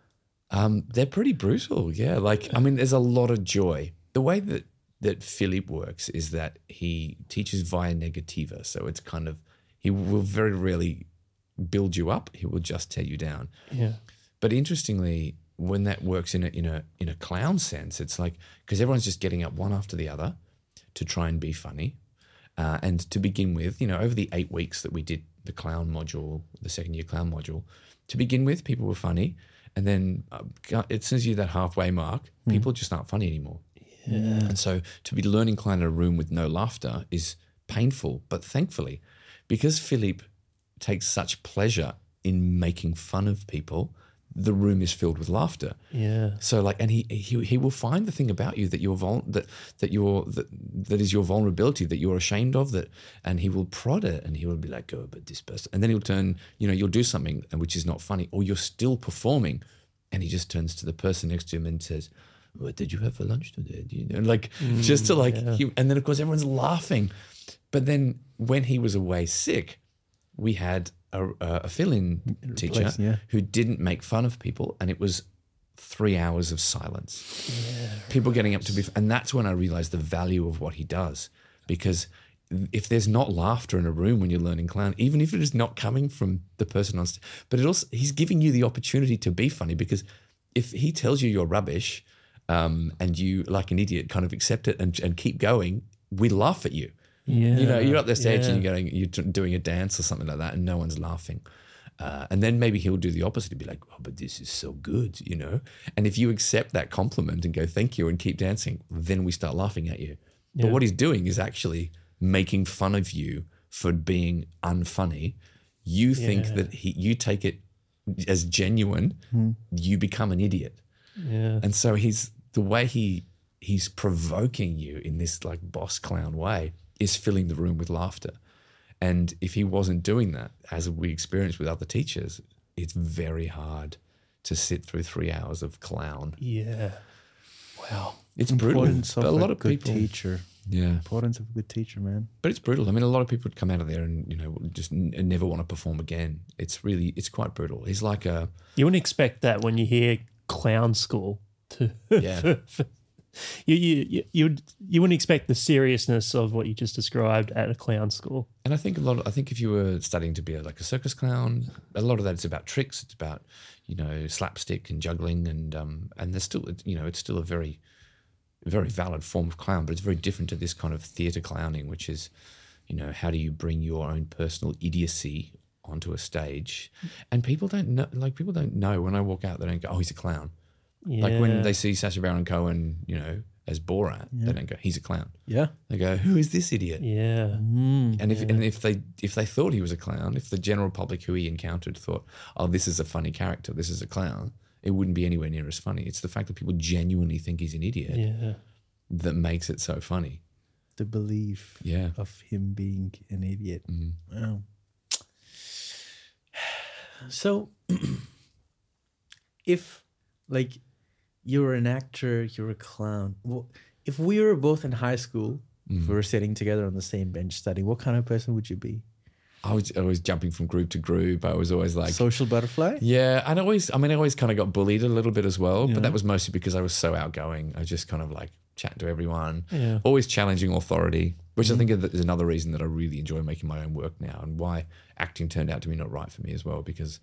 Um, they're pretty brutal, yeah. Like, I mean, there's a lot of joy. The way that that Philippe works is that he teaches via negativa, so it's kind of he will very rarely build you up. He will just tear you down. Yeah. But interestingly, when that works in a in a in a clown sense, it's like because everyone's just getting up one after the other to try and be funny. Uh, and to begin with, you know, over the eight weeks that we did the clown module, the second year clown module, to begin with, people were funny, and then uh, as soon as you that halfway mark, people just aren't funny anymore. And so to be learning clown in a room with no laughter is painful, but thankfully, because Philippe takes such pleasure in making fun of people, the room is filled with laughter. Yeah. So like, and he he he will find the thing about you that you're vul- that that you're that that is your vulnerability that you're ashamed of that, and he will prod it and he will be like, go, oh, but this person, and then he'll turn, you know, you'll do something uh, which is not funny, or you're still performing, and he just turns to the person next to him and says. What did you have for lunch today? Do you know, like mm, just to like, he, and then of course everyone's laughing, but then when he was away sick, we had a, a fill-in teacher yeah. who didn't make fun of people, and it was three hours of silence. People getting up to be, and that's when I realized the value of what he does, because if there's not laughter in a room when you're learning clown, even if it is not coming from the person on stage, but it also he's giving you the opportunity to be funny because if he tells you you're rubbish um, and you like an idiot kind of accept it and, and keep going, we laugh at you. Yeah. You know, you're up there stage Yeah. and you're going, you're doing a dance or something like that, and no one's laughing. Uh, and then maybe he'll do the opposite and be like, oh, but this is so good, you know? And if you accept that compliment and go, thank you, and keep dancing, then we start laughing at you. But what he's doing is actually making fun of you for being unfunny. You think Yeah. that he, you take it as genuine, you become an idiot. Yeah. And so he's the way he he's provoking you in this like boss clown way is filling the room with laughter. And if he wasn't doing that, as we experienced with other teachers, it's very hard to sit through three hours of clown. Yeah. Wow. It's brutal. Importance But of a lot of good people, teacher. yeah. Importance of a good teacher, man. But it's brutal. I mean, a lot of people would come out of there and you know just n- never want to perform again. It's really, it's quite brutal. He's like a You wouldn't expect that when you hear clown school. To Yeah. you you you you wouldn't expect the seriousness of what you just described at a clown school. And I think a lot. Of, I think if you were studying to be a, like a circus clown, a lot of that is about tricks. It's about you know slapstick and juggling, and um, and there's still you know it's still a very very valid form of clown, but it's very different to this kind of theatre clowning, which is you know how do you bring your own personal idiocy onto a stage, and people don't know. Like people don't know when I walk out, they don't go, "Oh, he's a clown." Yeah. Like when they see Sacha Baron Cohen, you know, as Borat, they don't go, "He's a clown." Yeah. They go, "Who is this idiot?" yeah. Mm. And if and if they if they thought he was a clown, if the general public who he encountered thought, "Oh, this is a funny character, this is a clown," it wouldn't be anywhere near as funny. It's the fact that people genuinely think he's an idiot Yeah. that makes it so funny. The belief Yeah. of him being an idiot. Mm. Wow. So if like you're an actor, you're a clown. Well, if we were both in high school, if we mm-hmm. were sitting together on the same bench studying, what kind of person would you be? I was always jumping from group to group. I was always like, Social butterfly? yeah, and I always, I mean, I always kind of got bullied a little bit as well, Yeah. but that was mostly because I was so outgoing. I just kind of like chatting to everyone, Yeah. always challenging authority, which I mm-hmm. think is another reason that I really enjoy making my own work now and why acting turned out to be not right for me as well because,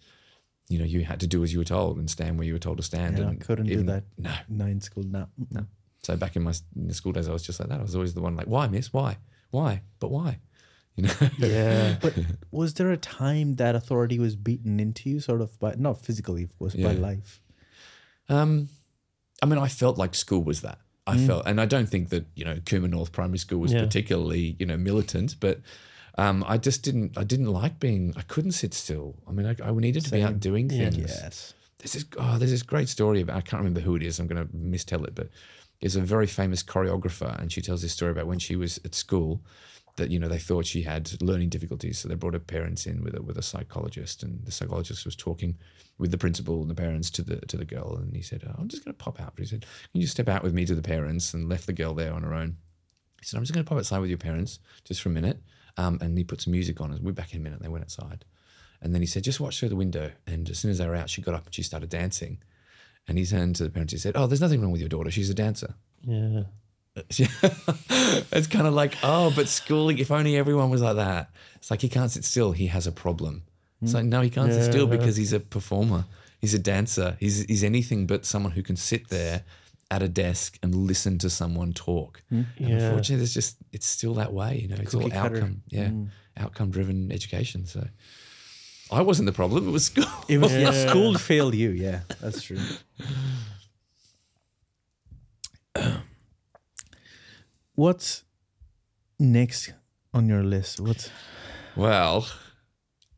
you know, you had to do as you were told and stand where you were told to stand. Yeah, I couldn't even- do that. No, No, in school, no. no. So back in my in the school days, I was just like that. I was always the one like, why, miss? Why? Why? But why? You know? Yeah. But was there a time that authority was beaten into you, sort of, by not physically, of course, by life? Um, I mean, I felt like school was that. I felt, and I don't think that you know Cooma North Primary School was Yeah. particularly you know militant, but um, I just didn't. I didn't like being. I couldn't sit still. I mean, I, I needed to be out Same. doing Yeah. things. Yes. There's this. Oh, there's this great story about. I can't remember who it is. I'm going to mistell it, but there's a very famous choreographer, and she tells this story about when she was at school. That you know they thought she had learning difficulties, so they brought her parents in with a with a psychologist, and the psychologist was talking with the principal and the parents to the to the girl, and he said, oh, "I'm just going to pop out." But he said, "Can you step out with me to the parents?" And left the girl there on her own. He said, "I'm just going to pop outside with your parents just for a minute," um, and he put some music on. And we're back in a minute. They went outside, and then he said, "Just watch through the window." And as soon as they were out, she got up and she started dancing. And he turned to the parents. He said, "Oh, there's nothing wrong with your daughter. She's a dancer." Yeah. it's kind of like, oh, but schooling, if only everyone was like that. It's like he can't sit still, he has a problem. It's like, no, he can't sit still Yeah. because he's a performer. He's a dancer. He's, he's anything but someone who can sit there at a desk and listen to someone talk. Hmm? And Yeah. unfortunately, there's just, it's still that way, you know, it's all Cookie cutter. outcome. Yeah. Hmm. Outcome driven education. So I wasn't the problem. It was school. It was. Yeah. school failed you. Yeah, that's true. What's next on your list? What? Well,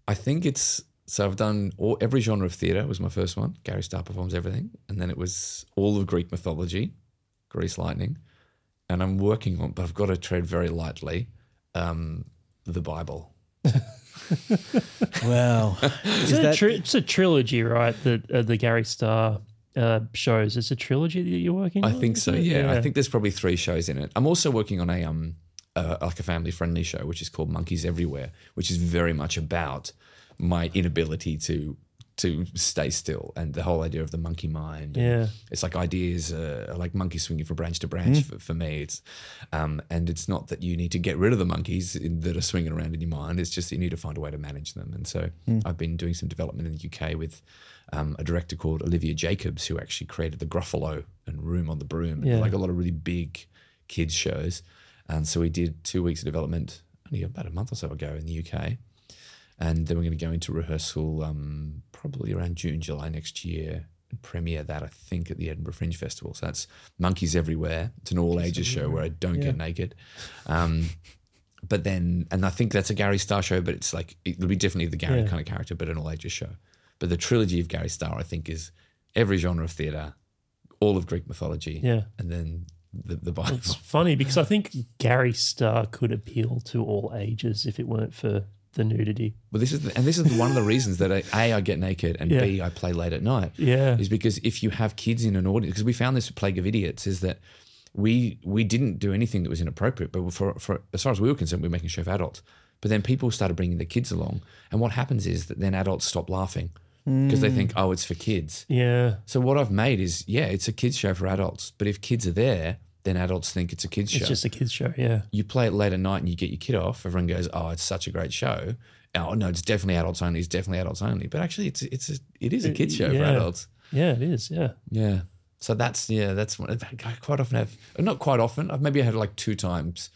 I think it's so I've done all, every genre of theatre was my first one. Garry Starr performs everything, and then it was all of Greek mythology, Greece lightning, and I'm working on, but I've got to tread very lightly, um, the Bible. well, It's, is a, that tri- it's a trilogy, right? That uh, the Garry Starr uh, shows. It's a trilogy that you're working on. I on. think so. it? Yeah, I think there's probably three shows in it. I'm also working on a um uh, like a family friendly show, which is called Monkeys Everywhere, which is very much about my inability to to stay still and the whole idea of the monkey mind. Yeah. it's like ideas uh, are like monkeys swinging from branch to branch for, for me. It's um and it's not that you need to get rid of the monkeys in, that are swinging around in your mind. It's just that you need to find a way to manage them. And so I've been doing some development in the UK with um, a director called Olivia Jacobs, who actually created the Gruffalo and Room on the Broom, and Yeah. like a lot of really big kids shows. And so we did two weeks of development only about a month or so ago in the UK. And then we're going to go into rehearsal um, probably around June, July next year and premiere that, I think, at the Edinburgh Fringe Festival. So that's Monkeys Everywhere. It's an all ages show where I don't get naked. Um, but then, and I think that's a Garry Starr show, but it's like, it'll be definitely the Gary Yeah. kind of character, but an all ages show. But the trilogy of Garry Starr, I think, is every genre of theatre, all of Greek mythology, Yeah. and then the, the Bible. It's funny because I think Garry Starr could appeal to all ages if it weren't for the nudity. Well, this is the, and this is one of the reasons that I, a I get naked and Yeah. b I play late at night. Yeah. is because if you have kids in an audience, because we found this Plague of Idiots, is that we we didn't do anything that was inappropriate, but for, for as far as we were concerned, we were making a show for adults. But then people started bringing the kids along, and what happens is that then adults stop laughing because they mm. think, oh, it's for kids. Yeah. So what I've made is, yeah, it's a kids show for adults, but if kids are there, then adults think it's a kids show It's just a kids' show. Yeah. you play it late at night and you get your kid off, everyone goes, "Oh, it's such a great show." Uh, oh no, it's definitely adults only. It's definitely adults only. But actually, it's it's a, it is a uh, kids show for adults. Yeah, it is. Yeah. Yeah. So that's yeah, that's what I quite often have. Not quite often. I've maybe had like two times.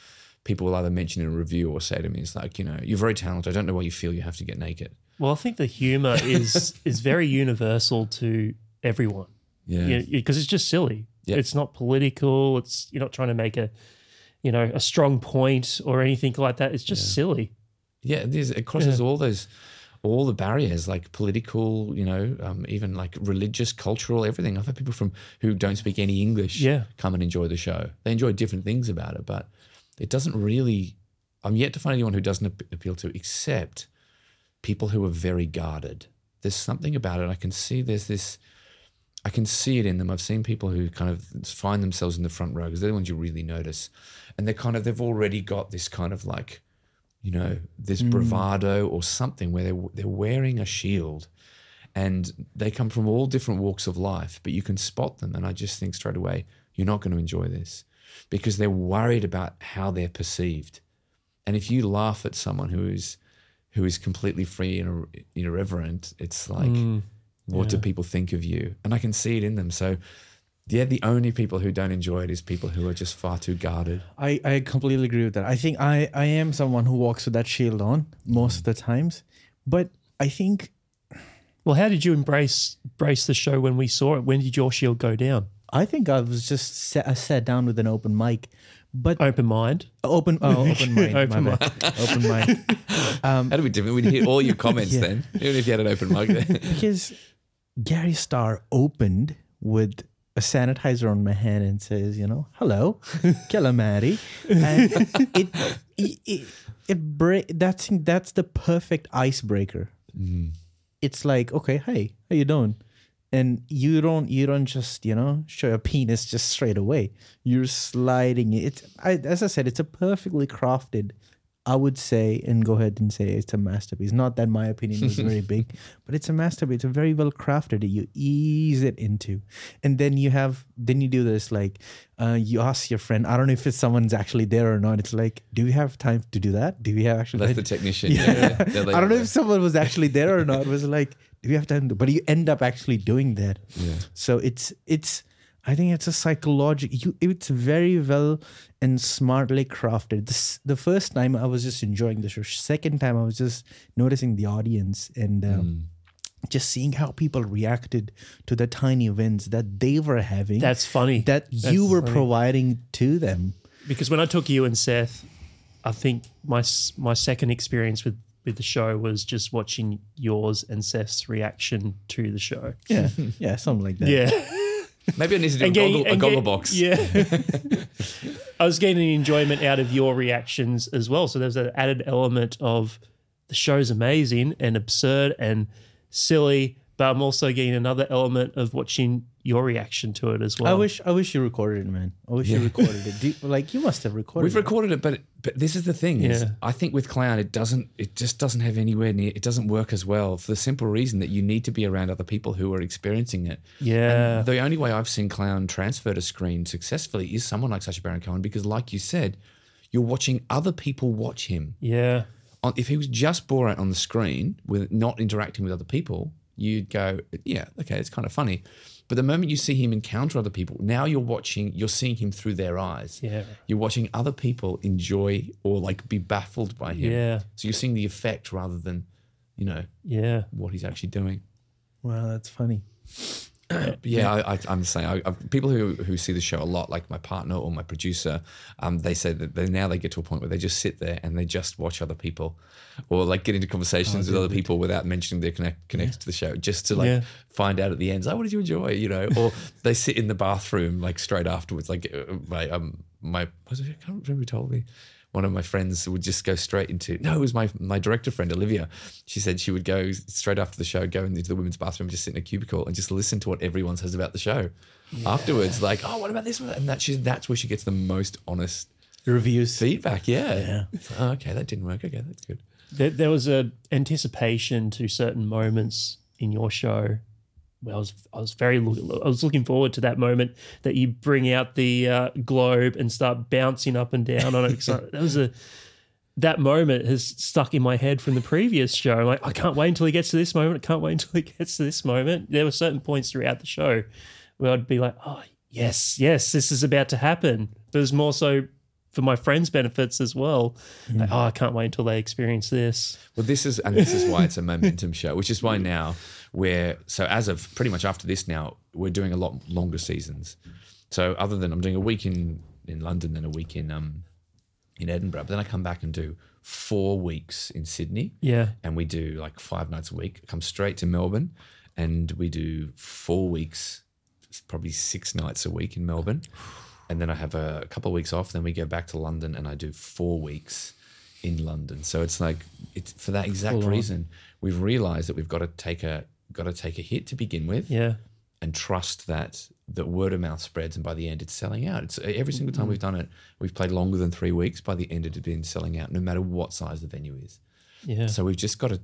People will either mention in a review or say to me, "It's like you know, you're very talented. I don't know why you feel you have to get naked." Well, I think the humor is is very universal to everyone. Yeah. because it's just silly. Yeah. It's not political. It's you're not trying to make a, you know, a strong point or anything like that. It's just silly. Yeah, it, is. it crosses all those, all the barriers, like political, you know, um, even like religious, cultural, everything. I've had people from who don't speak any English Yeah. come and enjoy the show. They enjoy different things about it, but it doesn't really. I'm yet to find anyone who doesn't appeal to, except people who are very guarded. There's something about it. I can see there's this I can see it in them. I've seen people who kind of find themselves in the front row because they're the ones you really notice, and they're kind of they've already got this kind of like, you know, this hmm. bravado or something where they they're wearing a shield, and they come from all different walks of life, but you can spot them, and I just think straight away you're not going to enjoy this. Because they're worried about how they're perceived, and if you laugh at someone who is who is completely free and irreverent, it's like hmm. What do people think of you? And I can see it in them. So, yeah, the only people who don't enjoy it is people who are just far too guarded. I, I completely agree with that. I think I, I am someone who walks with that shield on most of the times. But I think Well, how did you embrace embrace the show when we saw it? When did your shield go down? I think I was just sat, I sat down with an open mic. But Open mind. open oh, open mind. Open my bad. open mind. Um, That'd be different. We'd hear all your comments Yeah. then, even if you had an open mic there. Because Garry Starr opened with a sanitizer on my hand and says, you know, hello, calamari. And it it it, it break that's that's the perfect icebreaker. Mm. It's like, okay, hey, how you doing? And you don't you don't just, you know, show your penis just straight away. You're sliding it. It's I, as I said, it's a perfectly crafted I would say, and go ahead and say it's a masterpiece. Not that my opinion is very big, but it's a masterpiece. It's a very well crafted. You ease it into, and then you have, then you do this like, uh, you ask your friend. I don't know if it's someone's actually there or not. It's like, do we have time to do that? Do we have actually? That's the technician. Yeah. yeah. Like- I don't know if someone was actually there or not. It was like, do we have time to? But you end up actually doing that. Yeah. So it's it's. I think it's a psychological. You, it's very well and smartly crafted. This the first time I was just enjoying the show. Second time I was just noticing the audience and um, just seeing how people reacted to the tiny wins that they were having. That's funny. that you were funny. providing to them. because when I took you and Seth, I think my my second experience with with the show was just watching yours and Seth's reaction to the show. Yeah, yeah, something like that. Yeah. Maybe I need to do a getting- goggle, a goggle get- box. Yeah. I was getting enjoyment out of your reactions as well. So there's an added element of the show's amazing and absurd and silly, but I'm also getting another element of watching your reaction to it as well. I wish I wish you recorded it, man. I wish you recorded it. Do, like you must have recorded. It. We've it. recorded it, but but this is the thing. Is Yeah. I think with clown, it doesn't. It just doesn't have anywhere near. It doesn't work as well for the simple reason that you need to be around other people who are experiencing it. Yeah. And the only way I've seen clown transfer to screen successfully is someone like Sacha Baron Cohen because, like you said, you're watching other people watch him. yeah. On, if he was just Borat on the screen with not interacting with other people, you'd go, yeah, okay, it's kind of funny. But the moment you see him encounter other people, now you're watching, you're seeing him through their eyes. Yeah. You're watching other people enjoy or like be baffled by him. Yeah. So you're seeing the effect rather than, you know, Yeah. what he's actually doing. Wow, that's funny. But yeah, I, I, I'm the same. I, I, people who who see the show a lot, like my partner or my producer, um, they say that they, now they get to a point where they just sit there and they just watch other people, or like get into conversations with other people without mentioning they're connect, connected to the show, just to like Yeah. find out at the end, oh, what did you enjoy? You know, or they sit in the bathroom like straight afterwards, like uh, my um my was it, I can't remember who told me. One of my friends would just go straight into no, it was my my director friend Olivia. She said she would go straight after the show, go into the women's bathroom, just sit in a cubicle and just listen to what everyone says about the show. Afterwards, like, oh, what about this one? And that she, that's where she gets the most honest Reviews. feedback. Yeah. Yeah. Like, oh, okay, that didn't work. Okay, that's good. There, there was a anticipation to certain moments in your show. Where I was, I was very, look, I was looking forward to that moment that you bring out the uh, globe and start bouncing up and down on it. That was a, that moment has stuck in my head from the previous show. I'm like, I can't wait until he gets to this moment. I can't wait until he gets to this moment. There were certain points throughout the show where I'd be like, oh yes, yes, this is about to happen. But it was more so for my friends' benefits as well. Like, oh, I can't wait until they experience this. Well, this is and this is why it's a momentum show, which is why now we're so as of pretty much after this now we're doing a lot longer seasons. So other than I'm doing a week in in London and a week in um in Edinburgh, but then I come back and do four weeks in Sydney. Yeah. and we do like five nights a week. Come straight to Melbourne, and we do four weeks, probably six nights a week in Melbourne, and then I have a couple of weeks off. Then we go back to London, and I do four weeks in London. So it's like it's for that exact reason we've realised that we've got to take a got to take a hit to begin with, Yeah. and trust that that word of mouth spreads, and by the end, it's selling out. It's every single time mm. we've done it, we've played longer than three weeks. By the end, it had been selling out, no matter what size the venue is. Yeah. So we've just got to,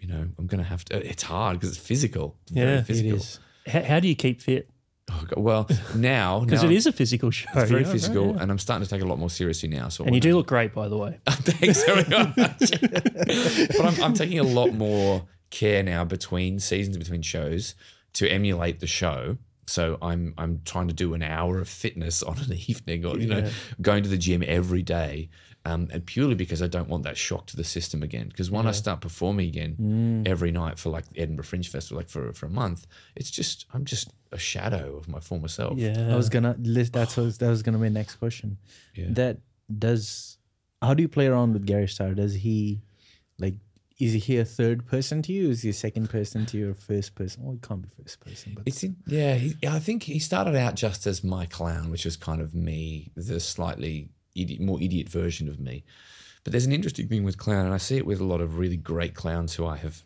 you know, I'm going to have to. It's hard because it's physical. It's Yeah, physical. It is. How, how do you keep fit? Oh, God. Well, now Because it is a physical show. it's very yeah, physical, right, yeah. and I'm starting to take it a lot more seriously now. So And you do look great, by the way. Thanks very much. but I'm, I'm taking a lot more care now between seasons, between shows, to emulate the show. So I'm I'm trying to do an hour of fitness on an evening, or you know, going to the gym every day, um, and purely because I don't want that shock to the system again. Because when I start performing again every night for like the Edinburgh Fringe Festival, like for for a month, it's just I'm just a shadow of my former self. Yeah. I was gonna list that's what that was gonna be my next question. Yeah. That does how do you play around with Garry Starr? Does he like is he a third person to you? Is he a second person to you or first person? Well, he can't be first person, but It's in, yeah. He, I think he started out just as my clown, which was kind of me, the slightly idiot, more idiot version of me. But there's an interesting thing with clown, and I see it with a lot of really great clowns who I have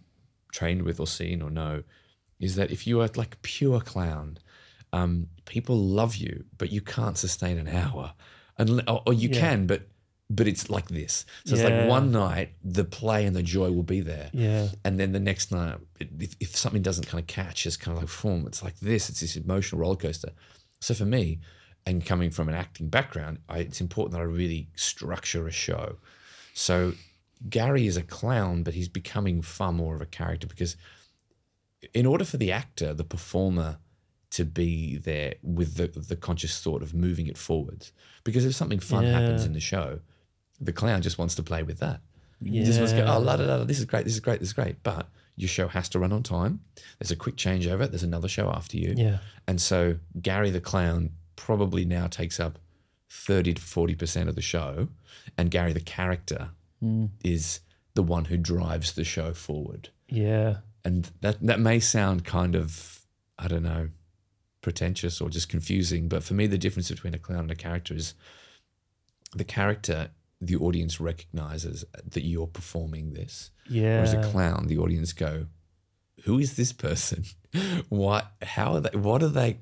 trained with or seen or know, is that if you are like pure clown, um, people love you, but you can't sustain an hour, and or, or you Yeah. can, but but it's like this. So it's Yeah. like one night the play and the joy will be there, yeah. and then the next night, it- if, if something doesn't kind of catch, it's kind of like form. It's like this. It's this emotional roller coaster. So for me, and coming from an acting background, I, it's important that I really structure a show. So Gary is a clown, but he's becoming far more of a character because, in order for the actor, the performer, to be there with the the conscious thought of moving it forwards, because if something fun happens Yeah. in the show, the clown just wants to play with that. You just want to go, oh, la, da, da, this is great, this is great, this is great. But your show has to run on time. There's a quick changeover. There's another show after you. Yeah. And so Gary the clown probably now takes up 30 to 40% of the show. And Gary the character hmm. is the one who drives the show forward. Yeah. And that, that may sound kind of, I don't know, pretentious or just confusing. But for me, the difference between a clown and a character is the character, the audience recognizes that you're performing this. Yeah. Whereas a clown, the audience go, "Who is this person? what? How are they? What are they?"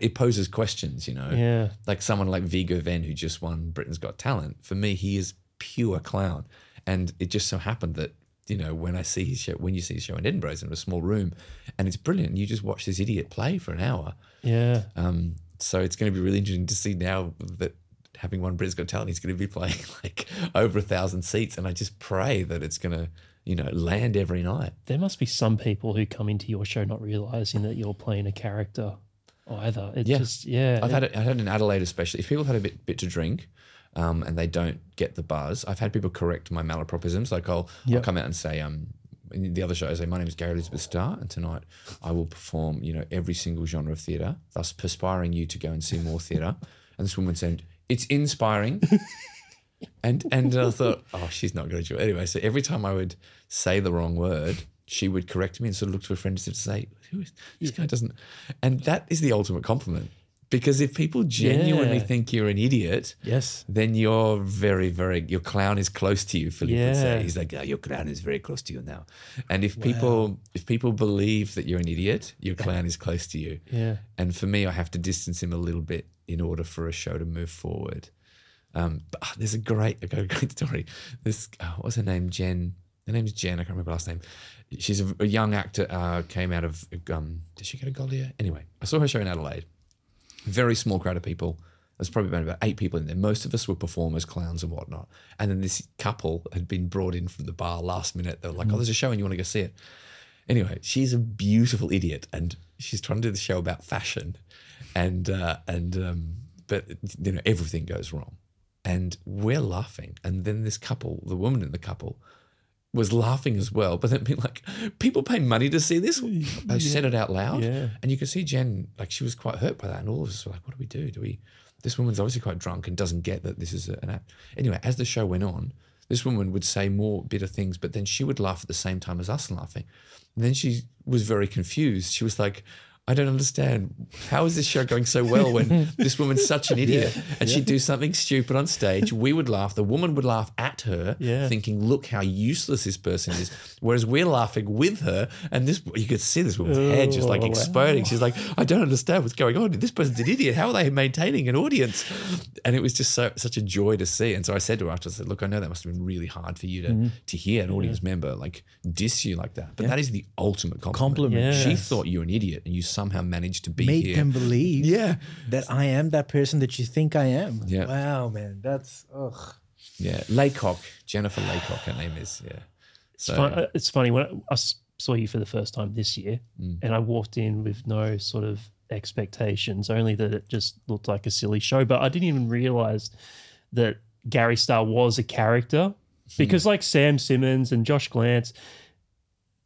It poses questions, you know. Yeah. Like someone like Viggo Venn, who just won Britain's Got Talent. For me, he is pure clown, and it just so happened that you know when I see his show, when you see his show in Edinburgh, it's in a small room, and it's brilliant. You just watch this idiot play for an hour. Yeah. Um, so it's going to be really interesting to see now that having won Got Talent, he's going to be playing like over a thousand seats, and I just pray that it's going to, you know, land every night. There must be some people who come into your show not realizing that you're playing a character either. It Yeah. just yeah. I've had it, I had in Adelaide especially. If people have had a bit bit to drink, um, and they don't get the buzz, I've had people correct my malapropisms. Like I'll, I'll come out and say, um, in the other show, I say, my name is Gary Elizabeth Starr, and tonight I will perform, you know, every single genre of theatre, thus perspiring you to go and see more theatre. And this woman said, it's inspiring. and and I thought, oh, she's not going to do it anyway. So every time I would say the wrong word, she would correct me and sort of look to a friend to say, "Who is this guy?" Doesn't, and that is the ultimate compliment because if people genuinely Yeah. think you're an idiot, yes. then you're very, very your clown is close to you. Philippe would say he's like, oh, your clown is very close to you now. And if people if people believe that you're an idiot, your clown is close to you. yeah. And for me, I have to distance him a little bit in order for a show to move forward. Um, but ah, there's a great, a great story. This, oh, what's her name? Jen. Her name's Jen. I can't remember her last name. She's a, a young actor. Uh, came out of. Um, did she get a gold here? Anyway, I saw her show in Adelaide. Very small crowd of people. There's probably been about eight people in there. Most of us were performers, clowns, and whatnot. And then this couple had been brought in from the bar last minute. They were like, "Oh, there's a show, and you want to go see it." Anyway, she's a beautiful idiot, and she's trying to do the show about fashion, and uh, and um, but you know everything goes wrong, and we're laughing, and then this couple, the woman in the couple, was laughing as well, but then being like, people pay money to see this. They said it out loud, Yeah. and you could see Jen like she was quite hurt by that, and all of us were like, what do we do? Do we? This woman's obviously quite drunk and doesn't get that this is an act. Anyway, as the show went on, this woman would say more bitter things, but then she would laugh at the same time as us laughing. And then she was very confused. She was like, I don't understand. How is this show going so well when this woman's such an idiot and she'd do something stupid on stage? We would laugh. The woman would laugh at her, Yeah. thinking, "Look how useless this person is." Whereas we're laughing with her, and this you could see this woman's head just like Oh, wow. exploding. She's like, "I don't understand what's going on. This person's an idiot. How are they maintaining an audience?" And it was just so such a joy to see. And so I said to her after, I said, "Look, I know that must have been really hard for you to Mm-hmm. to hear an audience member like diss you like that, but that is the ultimate compliment. Compliment. She thought you were an idiot, and you somehow managed to be Make here. them believe yeah, that I am that person that you think I am. Yeah. Wow, man. That's ugh. yeah. Laycock, Jennifer Laycock, her name is. Yeah. It's, So fun, uh, it's funny when I s- saw you for the first time this year, Mm. and I walked in with no sort of expectations, only that it just looked like a silly show. But I didn't even realize that Garry Starr was a character Hmm. because, like Sam Simmons and Josh Glanc,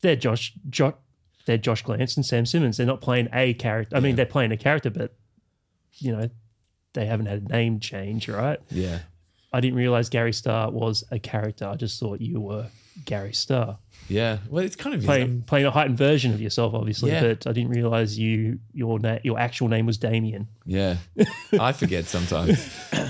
they're Josh, jo- they're Josh Glanc and Sam Simmons. They're not playing a character. I mean, they're playing a character, but you know, they haven't had a name change, right? yeah. I didn't realize Garry Starr was a character. I just thought you were Garry Starr Yeah. Well, it's kind of playing playing a heightened version of yourself, obviously. Yeah. But I didn't realize you your na- your actual name was Damien. Yeah, I forget sometimes.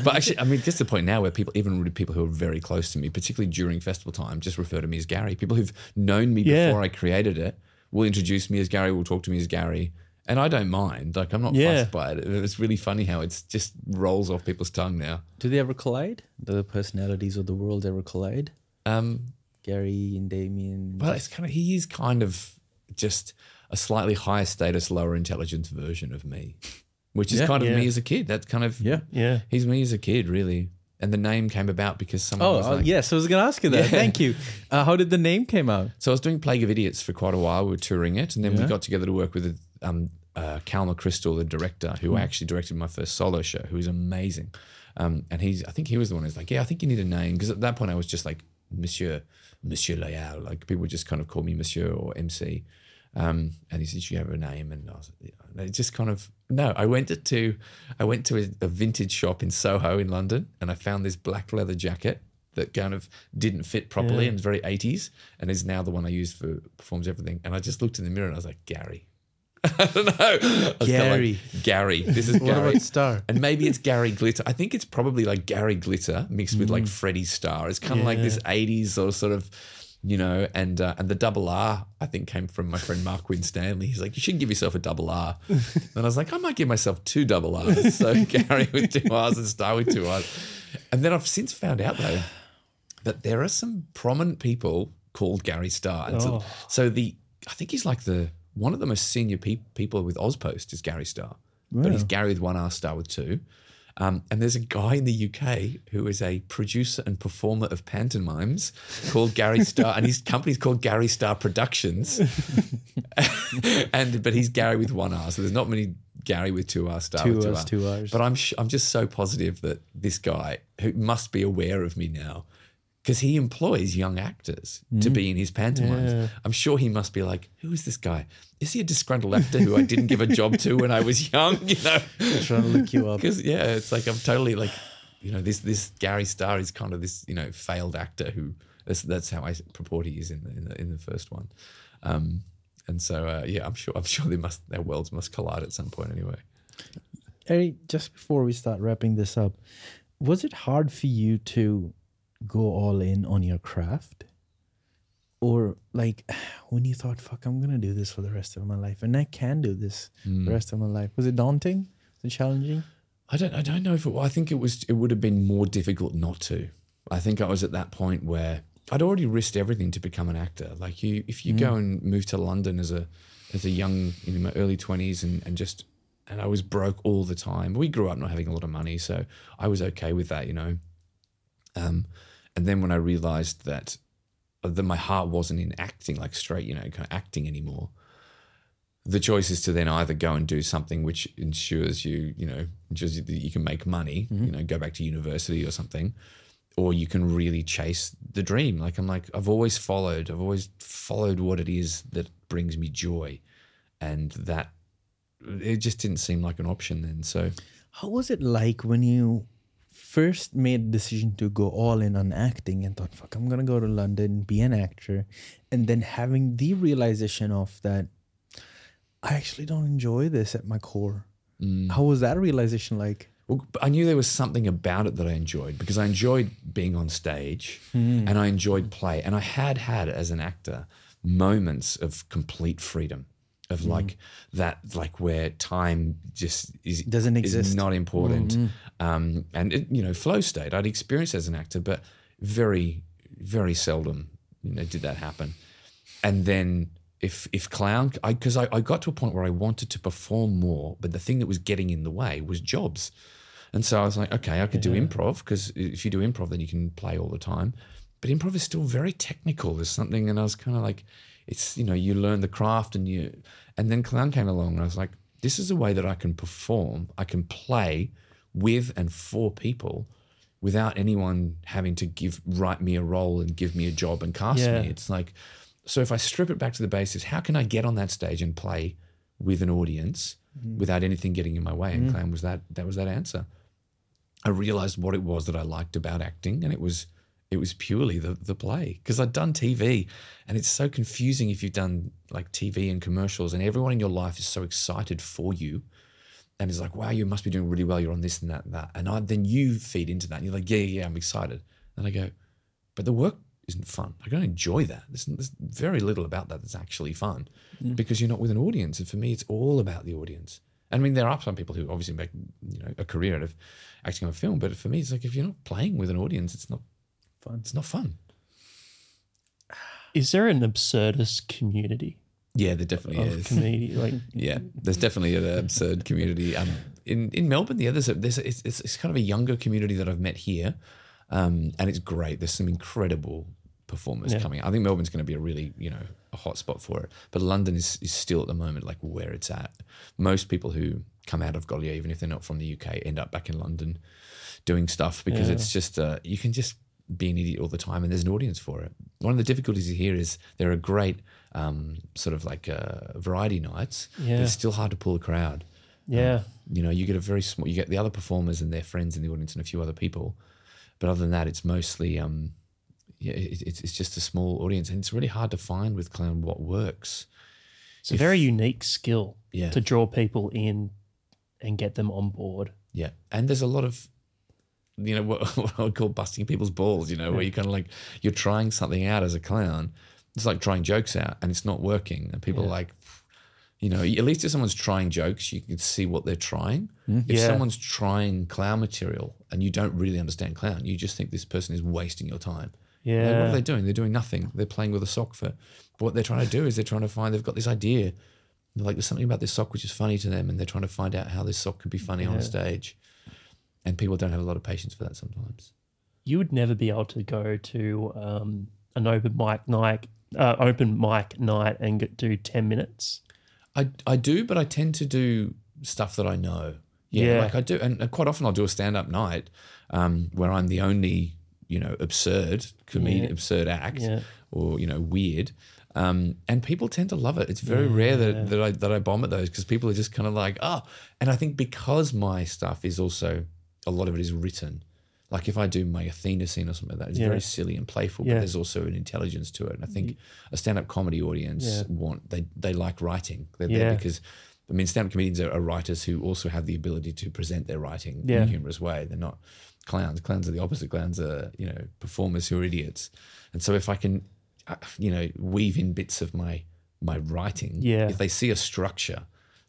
But actually, I mean, gets to the point now where people, even people who are very close to me, particularly during festival time, just refer to me as Gary. People who've known me Yeah. before I created it will introduce me as Gary, will talk to me as Gary. And I don't mind. Like, I'm not Yeah. fussed by it. It's really funny how it's just rolls off people's tongue now. Do they ever collide? Do The personalities of the world ever collide? Um, Gary and Damien. well, it's kind of, he is kind of just a slightly higher status, lower intelligence version of me, which is Yeah. kind of Yeah. me as a kid. That's kind of, yeah. Yeah. he's me as a kid, really. And the name came about because someone Oh, was uh, like, yes. I was going to ask you that. Yeah. Thank you. Uh, how did the name came out? So I was doing Plague of Idiots for quite a while. We were touring it, and then we got together to work with um, uh, Cal McCrystal, the director, who actually directed my first solo show, who is amazing. Um, and he's, I think he was the one who's like, yeah, I think you need a name because at that point I was just like Monsieur, Monsieur Loyal. Like people just kind of call me Monsieur or MC. Um, and he said, "You have a name?" And I was, yeah. it just kind of no. I went to, I went to a, a vintage shop in Soho in London, and I found this black leather jacket that kind of didn't fit properly Yeah. and was very 80s, and is now the one I use for performs everything. And I just looked in the mirror and I was like, Gary. I don't know. I Gary. like, Gary. This is What Gary. Star? And maybe it's Gary Glitter. I think it's probably like Gary Glitter mixed with Mm. like Freddie Starr. It's kind of like this 80s or sort of, you know, and uh, and the double R I think came from my friend Mark Winstanley. He's like, you should give yourself a double R. and I was like, I might give myself two double R's. So Gary with two R's and Star with two R's. And then I've since found out though that there are some prominent people called Gary Starr. And so, Oh. so the I think he's like the one of the most senior pe- people with Auspost is Gary Starr, but he's Gary with one R, Star with two. Um, and there's a guy in the UK who is a producer and performer of pantomimes called Gary Starr, and his company's called Gary Starr Productions. and but he's Gary with one R, so there's not many Gary with two R, Star Two with two Rs, R. two Rs. But I'm sh- I'm just so positive that this guy who must be aware of me now. Because he employs young actors to be in his pantomimes. Yeah. I'm sure he must be like, who is this guy? Is he a disgruntled actor who I didn't give a job to when I was young? You know, trying to look you up. because yeah, it's like I'm totally like, you know, this this Garry Starr is kind of this you know failed actor who that's that's how I purport he is in the in the, in the first one, um, and so uh, yeah, I'm sure I'm sure they must their worlds must collide at some point anyway. Eric, just before we start wrapping this up, was it hard for you to go all in on your craft? Or like when you thought, fuck, I'm gonna do this for the rest of my life and I can do this Hmm. the rest of my life. Was it daunting? Was it challenging? I don't I don't know if it, I think it was it would have been more difficult not to. I think I was at that point where I'd already risked everything to become an actor. Like you if you go and move to London as a as a young in my early twenties and, and just and I was broke all the time. We grew up not having a lot of money, so I was okay with that, you know. Um, and then when I realized that uh, that my heart wasn't in acting like straight, you know, kind of acting anymore, the choice is to then either go and do something which ensures you, you know, ensures you that you can make money, mm-hmm. you know, go back to university or something, or you can really chase the dream. Like I'm like, I've always followed, I've always followed what it is that brings me joy. And that it just didn't seem like an option then. So How was it like when you first made the decision to go all in on acting and thought, fuck, I'm gonna go to London, be an actor, and then having the realization of that I actually don't enjoy this at my core. Mm. How was that realization like? Well, I knew there was something about it that I enjoyed because I enjoyed being on stage and I enjoyed play. And I had had, as an actor, moments of complete freedom, of like that, like where time just is Doesn't exist is not important. Um, and it, you know, flow state I'd experienced as an actor, but very, very seldom, you know, did that happen. And then if if clown, i because I, I got to a point where I wanted to perform more, but the thing that was getting in the way was jobs. And so I was like, okay, I could do improv because if you do improv, then you can play all the time. But improv is still very technical. There's something, and I was kind of like, it's you know, you learn the craft, and you, and then clown came along, and I was like, this is a way that I can perform. I can play with and for people without anyone having to give write me a role and give me a job and cast Yeah. me. It's like, so if I strip it back to the basics, how can I get on that stage and play with an audience mm-hmm. without anything getting in my way? And mm-hmm. Clown was that that was that answer. I realized what it was that I liked about acting, and it was it was purely the the play because I'd done TV, and it's so confusing if you've done like TV and commercials, and everyone in your life is so excited for you, and it's like, wow, you must be doing really well. You're on this and that and that, and I, then you feed into that, and you're like, yeah, yeah, yeah, I'm excited, and I go, but the work isn't fun. I don't enjoy that. There's, there's very little about that that's actually fun because you're not with an audience, and for me, it's all about the audience. I mean, there are some people who obviously make you know a career out of acting on film, but for me, it's like if you're not playing with an audience, it's not Fun. It's not fun. Is there an absurdist community Yeah, there definitely of comedy? Like, Yeah, there's definitely an absurd community. Um, in in Melbourne, the others there's it's, it's it's kind of a younger community that I've met here, um, and it's great. There's some incredible performers Yeah. coming. I think Melbourne's going to be a really you know a hot spot for it. But London is is still at the moment like where it's at. Most people who come out of Gaulier, even if they're not from the UK, end up back in London doing stuff because Yeah. it's just uh, you can just be an idiot all the time and there's an audience for it. One of the difficulties here is there are great um, sort of like uh, variety nights, but it's still hard to pull a crowd. yeah, You know, you get a very small, you get the other performers and their friends in the audience and a few other people, but other than that, it's mostly um, yeah, it, it's it's just a small audience and it's really hard to find with clown what works. it's a very unique skill Yeah. to draw people in and get them on board. Yeah, and there's a lot of, you know, what, what I would call busting people's balls. You know, where you kind of like you're trying something out as a clown. It's like trying jokes out, and it's not working, and people are like, you know, at least if someone's trying jokes, you can see what they're trying. Mm-hmm. If Yeah. someone's trying clown material and you don't really understand clown, you just think this person is wasting your time. Like, what Yeah, are they doing? They're doing nothing. They're playing with a sock for. But what they're trying to do is they're trying to find. They've got this idea. Like there's something about this sock which is funny to them, and they're trying to find out how this sock could be funny on Yeah. stage. And people don't have a lot of patience for that sometimes. you would never be able to go to um, an open mic night, uh, open mic night, and get, do ten minutes. I I do, but I tend to do stuff that I know. Yeah, Yeah. like I do, and quite often I'll do a stand up night um, where I'm the only you know absurd comedian, Yeah. absurd act, Yeah. or you know weird. Um, and people tend to love it. It's very rare that, that I that I bomb at those because people are just kind of like, oh. And I think because my stuff is also a lot of it is written. Like if I do my Athena scene or something like that, it's Yeah. very silly and playful, Yeah. but there's also an intelligence to it. And I think a stand-up comedy audience want they they like writing. They're there because I mean stand-up comedians are, are writers who also have the ability to present their writing in a humorous way. They're not clowns. Clowns are the opposite. Clowns are you know performers who are idiots. And so if I can, uh, you know, weave in bits of my my writing, Yeah. if they see a structure,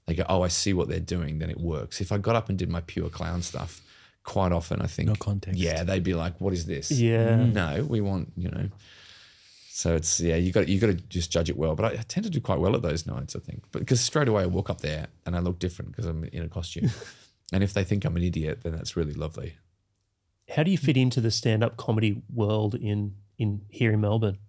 they go, oh, I see what they're doing, then it works. If I got up and did my pure clown stuff, quite often I think No context. Yeah, they'd be like, what is this? Yeah. No, we want you know. So it's yeah, you got you got to just judge it well. But I, I tend to do quite well at those nights, I think, but because straight away I walk up there and I look different because I'm in a costume, and if they think I'm an idiot, then that's really lovely. How do you fit into the stand-up comedy world in in here in Melbourne?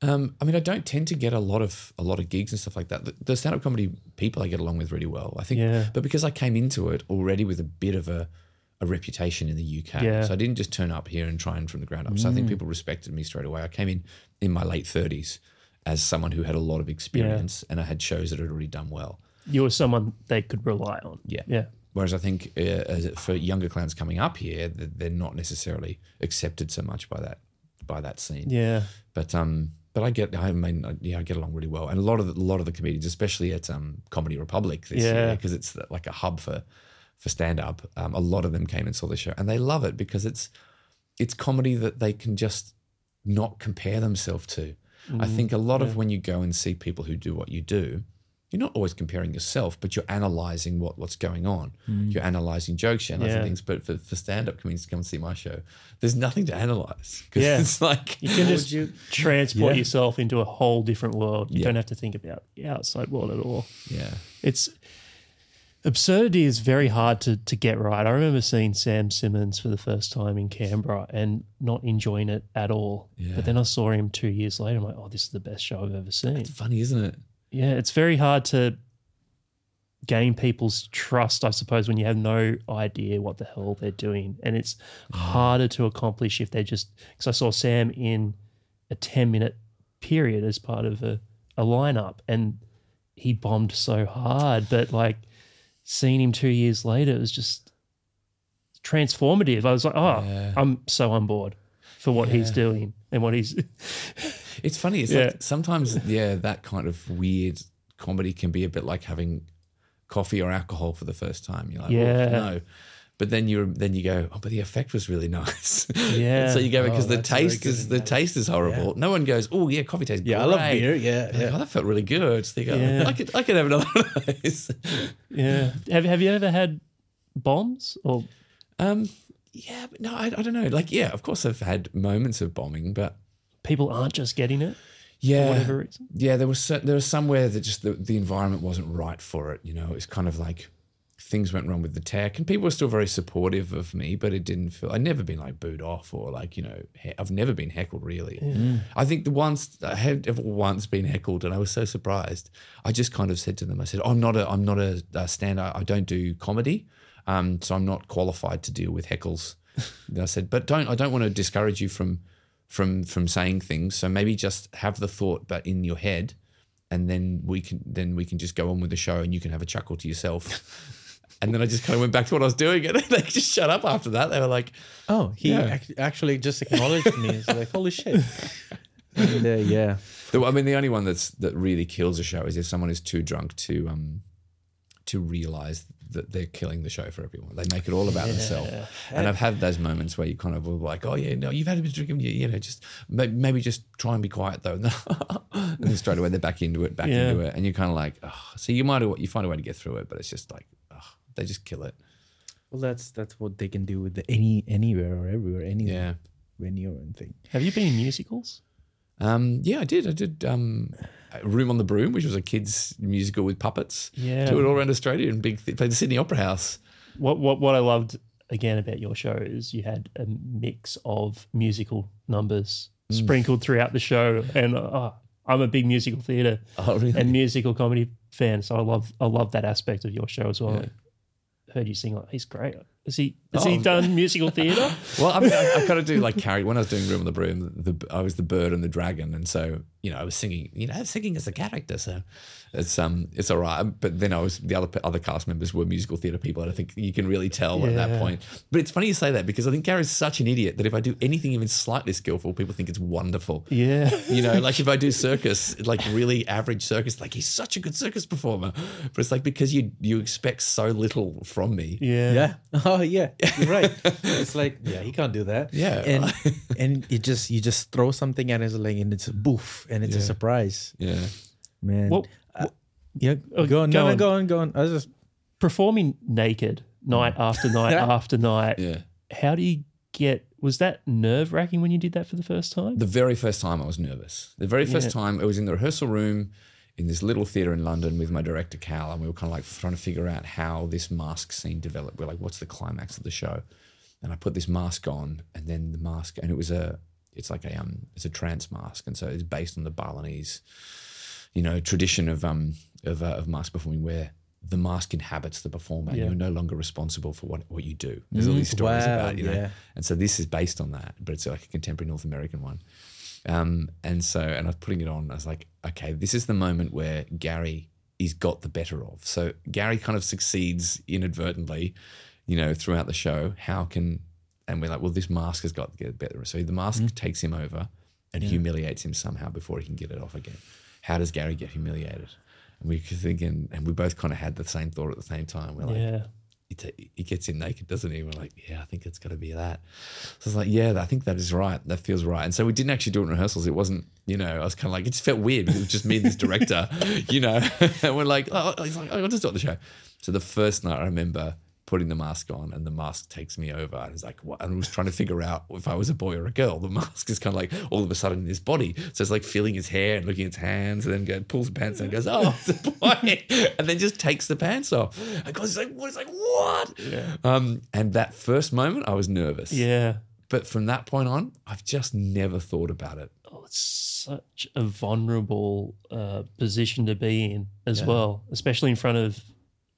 Um, I mean, I don't tend to get a lot of a lot of gigs and stuff like that. The, the stand-up comedy people I get along with really well, I think. Yeah. But because I came into it already with a bit of a, a reputation in the UK, Yeah. so I didn't just turn up here and try and from the ground up. So I think people respected me straight away. I came in in my late thirties as someone who had a lot of experience, and I had shows that had already done well. You were someone they could rely on. Yeah. Yeah. Whereas I think uh, as for younger clowns coming up here, they're not necessarily accepted so much by that by that scene. Yeah. But um, but I get, I mean, yeah, I get along really well, and a lot of the, a lot of the comedians, especially at um, Comedy Republic this Yeah. year, because it's like a hub for for stand up. Um, a lot of them came and saw the show, and they love it because it's it's comedy that they can just not compare themselves to. I Mm, think a lot of when you go and see people who do what you do, you're not always comparing yourself, but you're analyzing what, what's going on. You're analyzing jokes, you're analyzing Yeah. things. But for, for stand up comedians to come and see my show, there's nothing to analyze. 'Cause Yeah. it's like, You can just you- transport Yeah. yourself into a whole different world. You Yeah. don't have to think about the outside world at all. yeah. It's absurdity is very hard to to get right. I remember seeing Sam Simmons for the first time in Canberra and not enjoying it at all. Yeah. But then I saw him two years later. I'm like, oh, this is the best show I've ever seen. It's funny, isn't it? Yeah, it's very hard to gain people's trust, I suppose, when you have no idea what the hell they're doing. And it's ah. harder to accomplish if they're just because I saw Sam in a 10 minute period as part of a, a lineup and he bombed so hard. But like seeing him two years later, it was just transformative. I was like, oh, Yeah. I'm so on board for what he's doing and what he's. It's funny. It's Yeah. like sometimes, yeah, that kind of weird comedy can be a bit like having coffee or alcohol for the first time. You're like, Yeah. yeah, no. But then you're then you go, oh, but the effect was really nice. Yeah. So you go Oh, because the a very taste is the taste is horrible. No one goes, oh yeah, coffee tastes Yeah, I love beer. Yeah, Like, yeah. oh, that felt really good. So you go, Yeah. I could I could have another one of those. Yeah. Have, have you ever had bombs or Um, yeah, but no, I, I don't know. Like, yeah, of course I've had moments of bombing, but people aren't just getting it yeah, for whatever reason? yeah, there was there was somewhere that just the, the environment wasn't right for it. You know, it's kind of like things went wrong with the tech, and people were still very supportive of me, but it didn't feel. I'd never been like booed off or like you know, he- I've never been heckled really. I think the once I had ever once been heckled, and I was so surprised. I just kind of said to them, I said, "I'm not a I'm not a, a stand. I, I don't do comedy, um, so I'm not qualified to deal with heckles." and I said, "But don't I don't want to discourage you from." From from saying things, so maybe just have the thought, but in your head, and then we can then we can just go on with the show and you can have a chuckle to yourself. And then I just kind of went back to what I was doing and they just shut up after that. They were like, Oh, he Yeah. ac- actually just acknowledged me. It's like, holy shit. And, uh, yeah. the, I mean, the only one that's that really kills a show is if someone is too drunk to um to realize that they're killing the show for everyone. They make it all about themselves. And I've had those moments where you kind of were like, oh yeah, no, you've had a bit of drinking, you, you know, just maybe just try and be quiet though. and then straight away they're back into it, back Yeah. into it, and you're kind of like, oh. so you might you find a way to get through it, but it's just like, they just kill it. Well, that's that's what they can do with the any anywhere or everywhere, any Yeah. venue and thing. Have you been in musicals? Um, yeah, I did. I did um, Room on the Broom, which was a kids musical with puppets. Yeah. do it all around Australia and big th- played the Sydney Opera House. What what what I loved again about your show is you had a mix of musical numbers Mm. sprinkled throughout the show, and uh, I'm a big musical theatre Oh, really? and musical comedy fan, so I love I love that aspect of your show as well. Yeah. Heard you sing like he's great. Has he has oh, he Oh. done musical theatre? well, I mean, I, I kind of do like carry when I was doing Room on the Broom. The, I was the bird and the dragon, and so you know I was singing. You know, I was singing as a character, so it's um it's all right. But then I was the other other cast members were musical theatre people, and I think you can really tell at that point. But it's funny you say that because I think Garry's such an idiot that if I do anything even slightly skillful, people think it's wonderful. yeah. You know, like if I do circus, like really average circus, like he's such a good circus performer. But it's like because you you expect so little from me. Yeah. Yeah. Oh yeah. You're right. it's like yeah, he can't do that. Yeah. And and it just you just throw something at his leg and it's a boof and it's a Yeah. surprise. Yeah. Man. What- Uh, yeah. Oh, go on. go no, no, on. go on. Go on. I was just Performing naked night after night after night. Yeah. How do you get? Was that nerve wracking when you did that for the first time? The very first time I was nervous. The very first Yeah. time I was in the rehearsal room in this little theatre in London with my director Cal, and we were kind of like trying to figure out how this mask scene developed. We're like, what's the climax of the show? And I put this mask on, and then the mask, and it was a, it's like a um, it's a trance mask, and so it's based on the Balinese, you know, tradition of um of uh, of mask performing where. The mask inhabits the performer, and Yeah. you're no longer responsible for what, what you do. There's all these stories wow, about, you know, yeah. and so this is based on that, but it's like a contemporary North American one. Um, and so, and I was putting it on. I was like, okay, this is the moment where Garry is got the better of. So Garry kind of succeeds inadvertently, you know, throughout the show. How can, and we're like, well, this mask has got to get better. So the mask mm. takes him over, and humiliates him somehow before he can get it off again. How does Garry get humiliated? And we were thinking, and we both kind of had the same thought at the same time. We're like, Yeah. he, gets in naked, doesn't he? We're like, yeah, I think it's got to be that. So it's like, yeah, I think that is right. That feels right. And so we didn't actually do it in rehearsals. It wasn't, you know, I was kind of like, it just felt weird because it was just me and this director, you know. and we're like, oh, oh, he's like, oh, I'll just do it on the show. So the first night, I remember putting the mask on, and the mask takes me over, and it's like, what? And I was trying to figure out if I was a boy or a girl. The mask is kind of like all of a sudden in his body, so it's like feeling his hair and looking at his hands, and then go, pulls the pants and goes, oh, it's a boy, and then just takes the pants off. And goes like, what? It's like what? Yeah. Um, and that first moment, I was nervous. Yeah. But from that point on, I've just never thought about it. Oh, it's such a vulnerable uh, position to be in as well, especially in front of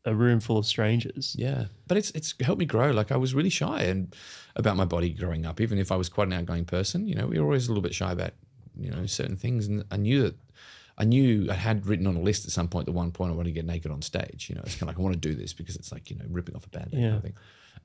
a room full of strangers. Yeah, but it's it's helped me grow. Like I was really shy and about my body growing up. Even if I was quite an outgoing person, you know, we were always a little bit shy about you know certain things. And I knew that I knew I had written on a list at some point. At one point, I wanted to get naked on stage. You know, it's kind of like I want to do this because it's like you know ripping off a band. Yeah. Kind of thing.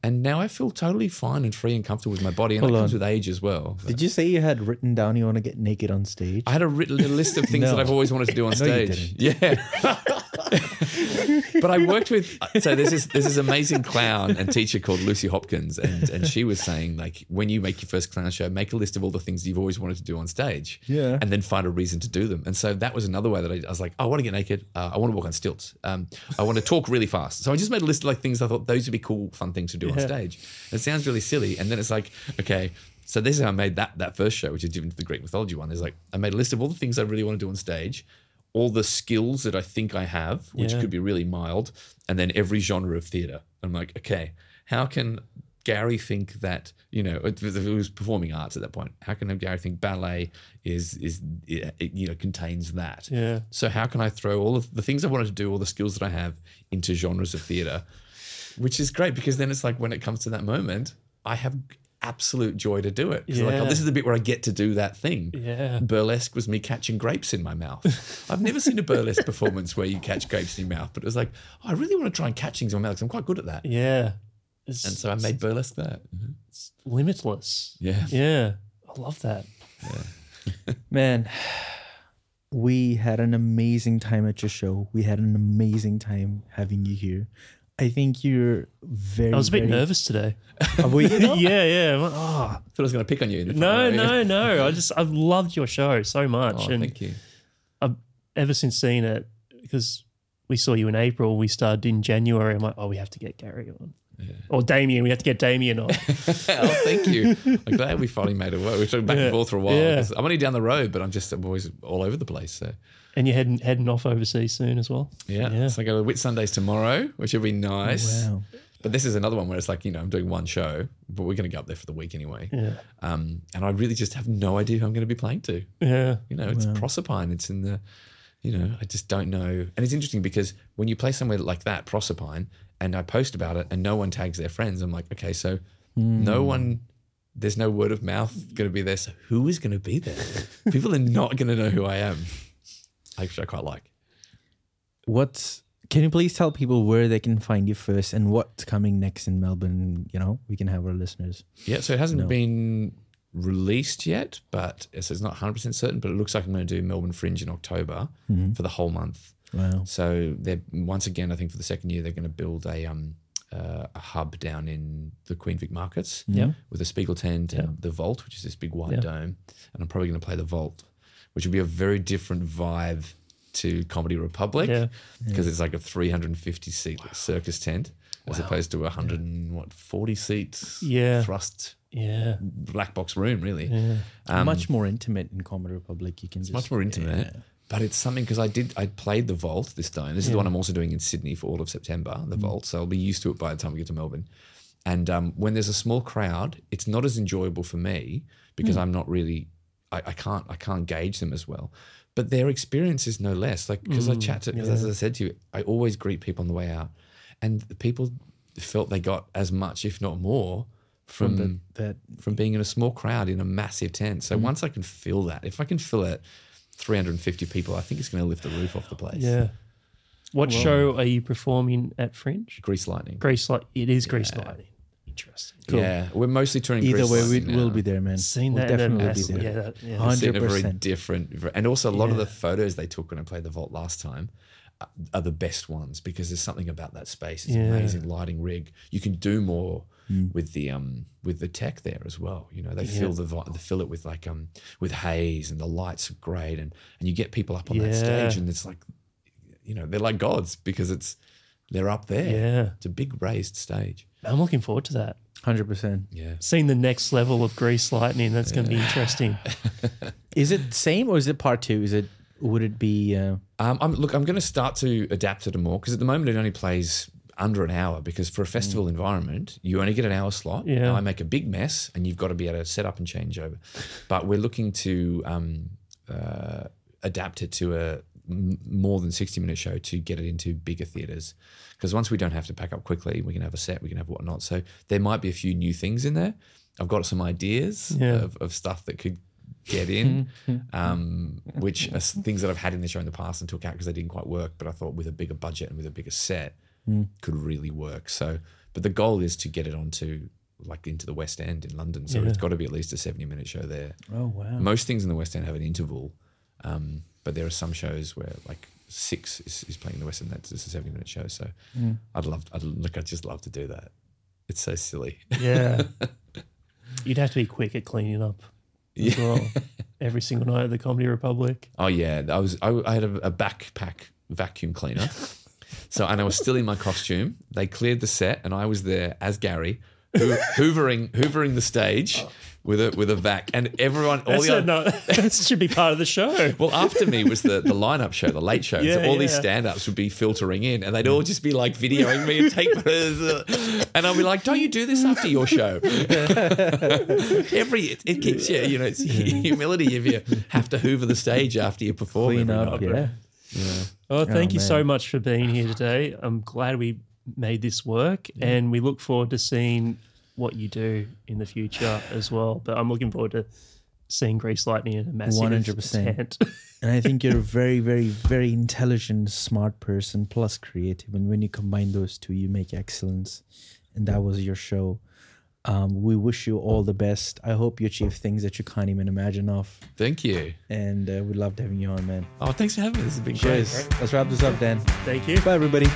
And now I feel totally fine and free and comfortable with my body, and Hold that comes on. with age as well. Did you say you had written down you want to get naked on stage? I had a written list of things No. that I've always wanted to do on No, you stage. yeah. but I worked with so there's this there's this is amazing clown and teacher called Lucy Hopkins, and and she was saying like when you make your first clown show, make a list of all the things you've always wanted to do on stage, Yeah. and then find a reason to do them. And so that was another way that I, I was like, I want to get naked, uh, I want to walk on stilts, um, I want to talk really fast. So I just made a list of like things I thought those would be cool, fun things to do on stage. It sounds really silly, and then it's like okay. So this is how I made that that first show, which is different to the Greek mythology one. Is like I made a list of all the things I really want to do on stage, all the skills that I think I have, which Yeah. could be really mild, and then every genre of theatre. I'm like, okay, how can Garry think that you know it was, it was performing arts at that point? How can Garry think ballet is is it, you know contains that? Yeah. So how can I throw all of the things I wanted to do, all the skills that I have, into genres of theatre, which is great because then it's like when it comes to that moment, I have absolute joy to do it. 'Cause like, oh, Yeah. this is the bit where I get to do that thing. Yeah. Burlesque was me catching grapes in my mouth. I've never seen a burlesque performance where you catch grapes in your mouth, but it was like, oh, I really want to try and catch things in my mouth because I'm quite good at that. Yeah. It's, And so I made burlesque that. Mm-hmm. it's limitless. Yeah. Yeah. I love that. Man, we had an amazing time at your show. We had an amazing time having you here. I think you're very. I was a bit very- nervous today. Oh, were you though? yeah, yeah. I'm like, Oh, thought I was going to pick on you. no, no, no. I just I've loved your show so much, Oh, and thank you. I've ever since seeing it because we saw you in April, we started in January. I'm like, oh, we have to get Garry on, or Damien. We have to get Damien on. oh, thank you. I'm glad we finally made it work. We've been back Yeah. and forth for a while. Yeah. 'cause I'm only down the road, but I'm just I'm always all over the place. So and you're heading heading off overseas soon as well. yeah. Yeah. So I go to Whitsundays tomorrow, which will be nice. Wow. But this is another one where it's like, you know, I'm doing one show, but we're going to go up there for the week anyway. Yeah, Um, and I really just have no idea who I'm going to be playing to. yeah, You know, it's Proserpine. It's in the, you know, I just don't know. And it's interesting because when you play somewhere like that, Proserpine, and I post about it and no one tags their friends, I'm like, okay, so no one, there's no word of mouth going to be there. So who is going to be there? People are not going to know who I am, which I quite like. What's can you please tell people where they can find you first and what's coming next in Melbourne? You know, we can have our listeners. Yeah, so it hasn't No. been released yet, but it's, it's not 100% certain, but it looks like I'm going to do Melbourne Fringe in October for the whole month. Wow. So they're once again, I think for the second year, they're going to build a um uh, a hub down in the Queen Vic markets Yeah. with a Spiegel tent Yeah. and the Vault, which is this big white Yeah. dome. And I'm probably going to play the Vault, which would be a very different vibe to Comedy Republic Yeah. because it's like a 350 seat circus tent as opposed to a 100 and what 40 seats Yeah. thrust yeah, black box room really. yeah. Um, much more intimate in Comedy Republic. You can just much more intimate. But it's something because I did I played the Vault this time. This is the one I'm also doing in Sydney for all of September. The Vault, so I'll be used to it by the time we get to Melbourne. And um, when there's a small crowd, it's not as enjoyable for me because I'm not really I, I can't I can't gauge them as well. But their experience is no less. Like because I mm, chat to 'cause as I said to you, I always greet people on the way out, and the people felt they got as much, if not more, from From that, that from being in a small crowd in a massive tent. So mm-hmm. once I can fill that, if I can fill it 350 people, I think it's going to lift the roof off the place. Yeah. What show are you performing at Fringe? Greece Lightning. Greece Light. It is Greece Lightning. Interesting. Yeah, we're mostly touring. Either Greece way, we, now. we'll be there, man. Seen we'll that in definitely an be there. Yeah, that, yeah. Hun- Seen a very 100%. different, and also a lot of the photos they took when I played the vault last time uh, are the best ones because there's something about that space. It's Yeah. amazing lighting rig. You can do more Mm. with the um with the tech there as well. You know, they fill the vi- they fill it with like um with haze and the lights are great and and you get people up on that stage and it's like you know they're like gods because it's they're up there. Yeah. it's a big raised stage. I'm looking forward to that. Hundred percent. Yeah. Seeing the next level of Greece Lightning, that's going to be interesting. Is it same or is it part two? Is it would it be? Uh, Um, I'm, look, I'm going to start to adapt it more because at the moment it only plays under an hour. Because for a festival environment, you only get an hour slot. Yeah. And I make a big mess, and you've got to be able to set up and change over. But we're looking to um, uh, adapt it to a m- more than 60 minute show to get it into bigger theaters. Because once we don't have to pack up quickly, we can have a set, we can have whatnot. So there might be a few new things in there. I've got some ideas Yeah. of, of stuff that could get in, um, which are things that I've had in the show in the past and took out because they didn't quite work. But I thought with a bigger budget and with a bigger set, could really work. So, but the goal is to get it onto like into the West End in London. So Yeah. it's got to be at least a seventy-minute show there. oh wow. Most things in the West End have an interval, um, but there are some shows where like six is, is playing in the West End. That's a seventy-minute show. So mm. I'd love, I'd look, I'd just love to do that. It's so silly. Yeah. You'd have to be quick at cleaning up as well. Every single night at the Comedy Republic. Oh yeah, I was. I, I had a, a backpack vacuum cleaner. so and I was still in my costume. They cleared the set, and I was there as Garry, hoo- hoovering hoovering the stage oh. With a with a vac, and everyone all That's the other, no, that should be part of the show. Well, after me was the, the lineup show, the late show. so Yeah, all these stand ups would be filtering in and they'd all just be like videoing me and take photos. And I'll be like, don't you do this after your show? Every, it, it keeps you, you know, it's humility if you have to hoover the stage after you perform. Clean every up, night. yeah. Oh, thank Oh, you so much for being here today. I'm glad we made this work, and we look forward to seeing what you do in the future as well. But I'm looking forward to seeing Greece Lightning in a massive 100%. tent. And I think you're a very, very, very intelligent, smart person, plus creative. And when you combine those two, you make excellence. And that was your show. Um, we wish you all the best. I hope you achieve things that you can't even imagine of. Thank you. And uh, we loved having you on, man. Oh, thanks for having me. This has been great. Cheers. Let's wrap this up, Dan. Thank you. Bye, everybody.